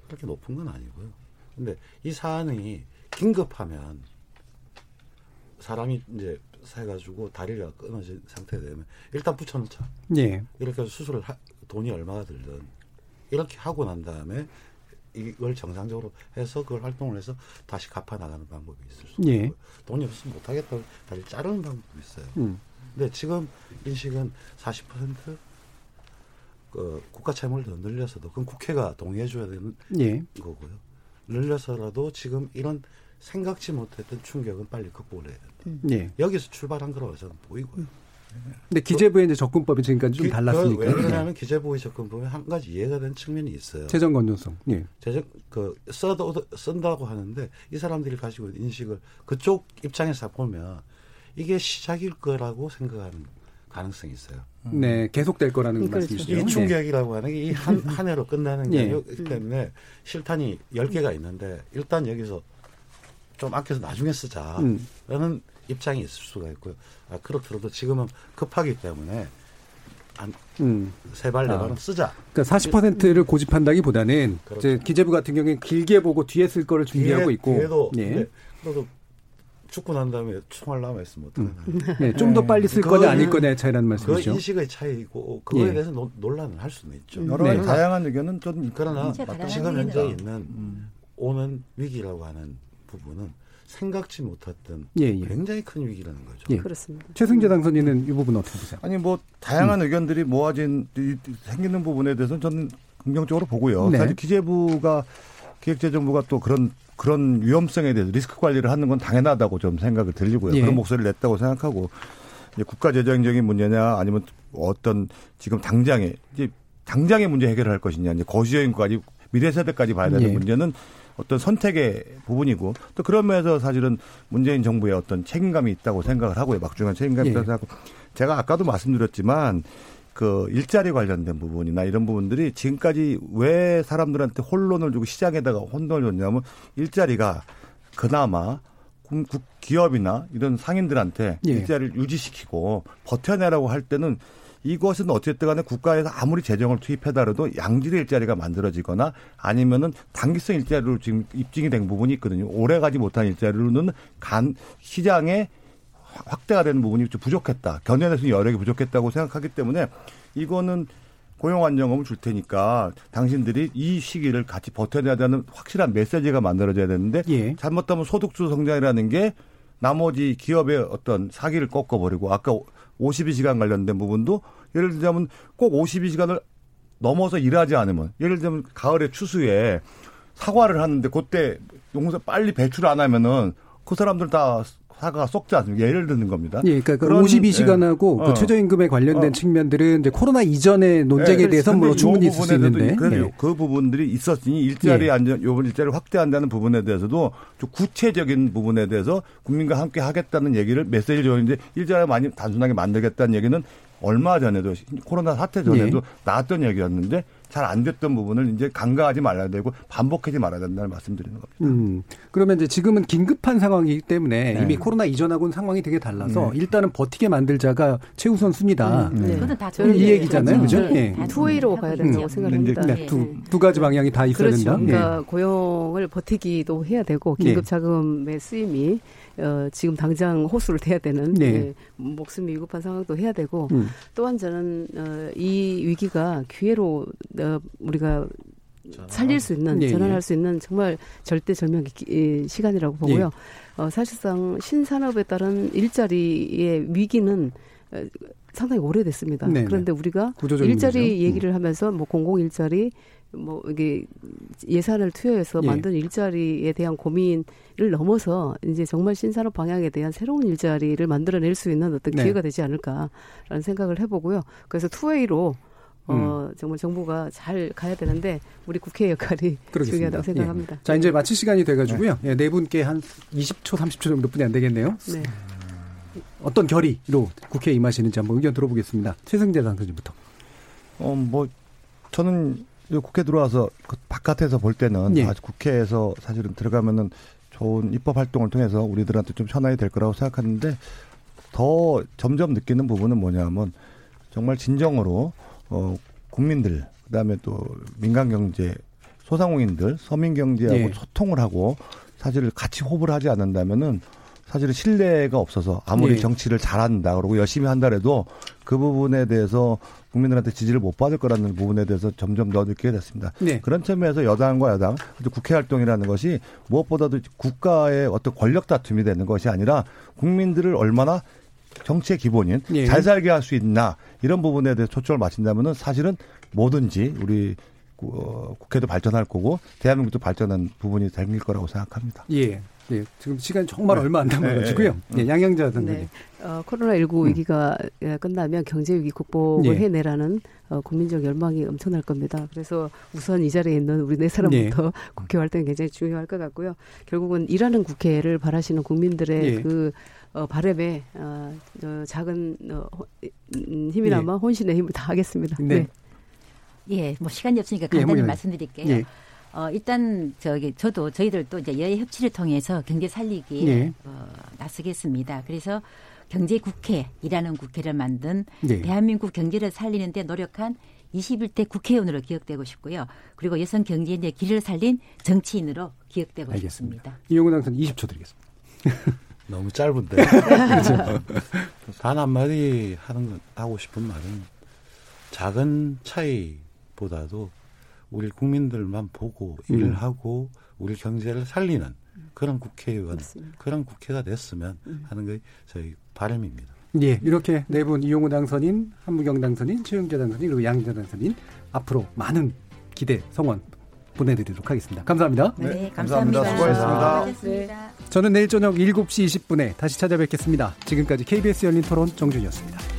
그렇게 높은 건 아니고요. 근데 이 사안이 긴급하면 사람이 이제 해가지고 다리가 끊어진 상태 되면 일단 붙여놓자. 예. 이렇게 해서 수술을 하, 돈이 얼마가 들든 이렇게 하고 난 다음에 이걸 정상적으로 해서 그걸 활동을 해서 다시 갚아 나가는 방법이 있을 수 예. 있고 돈이 없으면 못 하겠다고 다시 자르는 방법이 있어요. 음. 근데 지금 인식은 40%그 국가 채무를 더 늘려서도 그건 국회가 동의해 줘야 되는 예. 거고요. 늘려서라도 지금 이런 생각지 못했던 충격은 빨리 극복을 해야 된다. 음. 예. 여기서 출발한 거라고 저는 보이고요. 음. 근데 기재부의 이제 접근법이 지금까지 좀 달랐으니까. 왜 그러냐면 기재부의 접근법에 한 가지 이해가 되는 측면이 있어요. 재정 건전성. 예. 재정 그 써도 쓴다고 하는데 이 사람들이 가지고 있는 인식을 그쪽 입장에서 보면 이게 시작일 거라고 생각하는 가능성이 있어요. 음. 네, 계속될 거라는 그렇죠. 말씀이시죠. 이 충격이라고 하는 게 이 한 [laughs] 한 해로 끝나는 게 아니기 예. 때문에 실탄이 10개가 있는데 일단 여기서 좀 아껴서 나중에 쓰자라는 음. 입장이 있을 수가 있고요. 아, 그렇더라도 지금은 급하기 때문에 한 음. 세발 네발은 아. 쓰자. 그러니까 40%를 고집한다기보다는 그렇죠. 이제 기재부 같은 경우에 길게 보고 뒤에 쓸 거를 준비하고 뒤에, 있고. 뒤에도 예. 그래도 죽고 난 다음에 총알 남아 있으면 어떡하나. 음. 네, 좀더 빨리 쓸 거냐 아닐 거냐의 차이라는 말씀이죠. 그 인식의 차이고 그거에 예. 대해서 노, 논란을 할 수는 있죠. 여러 가지 네. 다양한 의견은 좀 그러나 지금 현재 있는 음. 오는 위기라고 하는 부분은 생각지 못했던 예, 예. 굉장히 큰 위기라는 거죠. 예. 그렇습니다. 최승재 당선인은 이 부분 어떻게 보세요? 아니 뭐 다양한 음. 의견들이 모아진 생기는 부분에 대해서는 저는 긍정적으로 보고요. 네. 사실 기재부가 기획재정부가 또 그런 그런 위험성에 대해서 리스크 관리를 하는 건 당연하다고 좀 생각을 들리고요. 예. 그런 목소리를 냈다고 생각하고 이제 국가 재정적인 문제냐 아니면 어떤 지금 당장에 이제 당장의 문제 해결을 할 것이냐 이제 거시여인까지 미래 세대까지 봐야 되는 예. 문제는 어떤 선택의 부분이고 또 그런 면에서 사실은 문재인 정부의 어떤 책임감이 있다고 생각을 하고요. 막중한 책임감이 예. 있다고 생각하고 제가 아까도 말씀드렸지만 그 일자리 관련된 부분이나 이런 부분들이 지금까지 왜 사람들한테 혼론을 주고 시장에다가 혼돈을 줬냐면 일자리가 그나마 기업이나 이런 상인들한테 예. 일자리를 유지시키고 버텨내라고 할 때는 이것은 어쨌든 간에 국가에서 아무리 재정을 투입해달라도 양질의 일자리가 만들어지거나 아니면은 단기성 일자리로 지금 입증이 된 부분이 있거든요. 오래 가지 못한 일자리로는 간 시장에 확대가 되는 부분이 좀 부족했다. 견뎌낼 여력이 부족했다고 생각하기 때문에 이거는 고용 안정감을 줄 테니까 당신들이 이 시기를 같이 버텨내야 되는 확실한 메시지가 만들어져야 되는데 예. 잘못하면 소득주 성장이라는 게 나머지 기업의 어떤 사기를 꺾어버리고 아까 52시간 관련된 부분도 예를 들자면 꼭 52시간을 넘어서 일하지 않으면 예를 들면 가을에 추수에 사과를 하는데 그때 농사 빨리 배출 안 하면은 그 사람들 다 사과가 쏙지 않습니다. 예를 드는 겁니다. 예, 그러니까 52시간하고 예. 그 어. 최저임금에 관련된 어. 측면들은 이제 코로나 이전의 논쟁에 예. 대해서 물론 충분히 있을 수 있는데 예. 그 부분들이 있었으니 일자리 예. 안전 요번 일자리 확대한다는 부분에 대해서도 좀 구체적인 부분에 대해서 국민과 함께 하겠다는 얘기를 메시지를 줬는데 일자리 많이 단순하게 만들겠다는 얘기는 얼마 전에도 코로나 사태 전에도 예. 나왔던 얘기였는데 잘 안 됐던 부분을 이제 간과하지 말아야 되고 반복하지 말아야 된다는 말씀드리는 겁니다. 음, 그러면 이제 지금은 긴급한 상황이기 때문에 네. 이미 코로나 이전하고는 상황이 되게 달라서 네. 일단은 버티게 만들자가 최우선 순위다. 음, 네. 그거는 다이 얘기잖아요, 그렇죠? 네. 네. 투웨이로 가야 된다고 음. 생각합니다. 네, 두, 두 가지 방향이 다 있어야 그렇죠. 된다. 그러니까 고용을 버티기도 해야 되고 긴급 자금의 쓰임이 어, 지금 당장 호수를 대야 되는 네. 예, 목숨이 위급한 상황도 해야 되고 음. 또한 저는 어, 이 위기가 기회로 어, 우리가 살릴 수 있는 네, 전환할 수 있는 정말 절대절명 시간이라고 보고요. 네. 어, 사실상 신산업에 따른 일자리의 위기는 어, 상당히 오래됐습니다. 네네. 그런데 우리가 일자리 문제죠. 얘기를 하면서 뭐 공공 일자리 뭐 이게 예산을 투여해서 예. 만든 일자리에 대한 고민을 넘어서 이제 정말 신산업 방향에 대한 새로운 일자리를 만들어낼 수 있는 어떤 네. 기회가 되지 않을까라는 생각을 해보고요. 그래서 투웨이로 어, 음. 정말 정부가 잘 가야 되는데 우리 국회 역할이 그러겠습니다. 중요하다고 생각합니다. 예. 자 이제 마칠 시간이 돼가지고요. 네. 예, 네 분께 한 20초, 30초 정도뿐이 안 되겠네요. 네. 어떤 결의로 국회에 임하시는지 한번 의견 들어보겠습니다. 최승재 당선인부터. 어, 뭐 저는 국회 들어와서 그 바깥에서 볼 때는 예. 국회에서 사실은 들어가면은 좋은 입법 활동을 통해서 우리들한테 좀 편하게 될 거라고 생각하는데 더 점점 느끼는 부분은 뭐냐면 정말 진정으로 어 국민들 그다음에 또 민간 경제 소상공인들 서민 경제하고 예. 소통을 하고 사실 같이 호흡을 하지 않는다면은 사실은 신뢰가 없어서 아무리 네. 정치를 잘한다 그러고 열심히 한다 해도 그 부분에 대해서 국민들한테 지지를 못 받을 거라는 부분에 대해서 점점 더 느끼게 됐습니다. 네. 그런 측면에서 여당과 여당, 국회 활동이라는 것이 무엇보다도 국가의 어떤 권력 다툼이 되는 것이 아니라 국민들을 얼마나 정치의 기본인 네. 잘 살게 할 수 있나 이런 부분에 대해서 초점을 맞춘다면은 사실은 뭐든지 우리 어, 국회도 발전할 거고 대한민국도 발전한 부분이 될 거라고 생각합니다. 예. 예, 지금 시간이 정말 네. 얼마 안 남아가지고요. 네, 예, 양양자 선생님. 네. 어, 코로나19 음. 위기가 예, 끝나면 경제 위기 극복을 예. 해내라는 어, 국민적 열망이 엄청날 겁니다. 그래서 우선 이 자리에 있는 우리 네 사람부터 예. [laughs] 국회 활동이 굉장히 중요할 것 같고요. 결국은 일하는 국회를 바라시는 국민들의 예. 그 어, 바램에 어, 어, 작은 어, 음, 힘이나마 예. 혼신의 힘을 다하겠습니다. 네. 네. 예, 뭐 시간이 없으니까 간단히 말씀드릴게요. 어, 일단 저기 저도 저희들도 이제 여야 협치를 통해서 경제 살리기에 네. 어, 나서겠습니다. 그래서 경제 국회이라는 국회를 만든 네. 대한민국 경제를 살리는데 노력한 21대 국회의원으로 기억되고 싶고요. 그리고 여성 경제인의 길을 살린 정치인으로 기억되고 알겠습니다. 싶습니다. 이용훈 당선 20초 드리겠습니다. [laughs] 너무 짧은데. 그렇죠. 단 한마디 하는 하고 싶은 말은 작은 차이보다도 우리 국민들만 보고 음. 일을 하고 우리 경제를 살리는 그런 국회의원, 맞습니다. 그런 국회가 됐으면 음. 하는 게 저희 바람입니다. 예, 이렇게 네 분 이용우 당선인, 한무경 당선인, 최영재 당선인, 그리고 양재 당선인 앞으로 많은 기대 성원 보내드리도록 하겠습니다. 감사합니다. 네, 네 감사합니다. 감사합니다. 수고하셨습니다. 네. 저는 내일 저녁 7시 20분에 다시 찾아뵙겠습니다. 지금까지 KBS 열린 토론 정준이었습니다.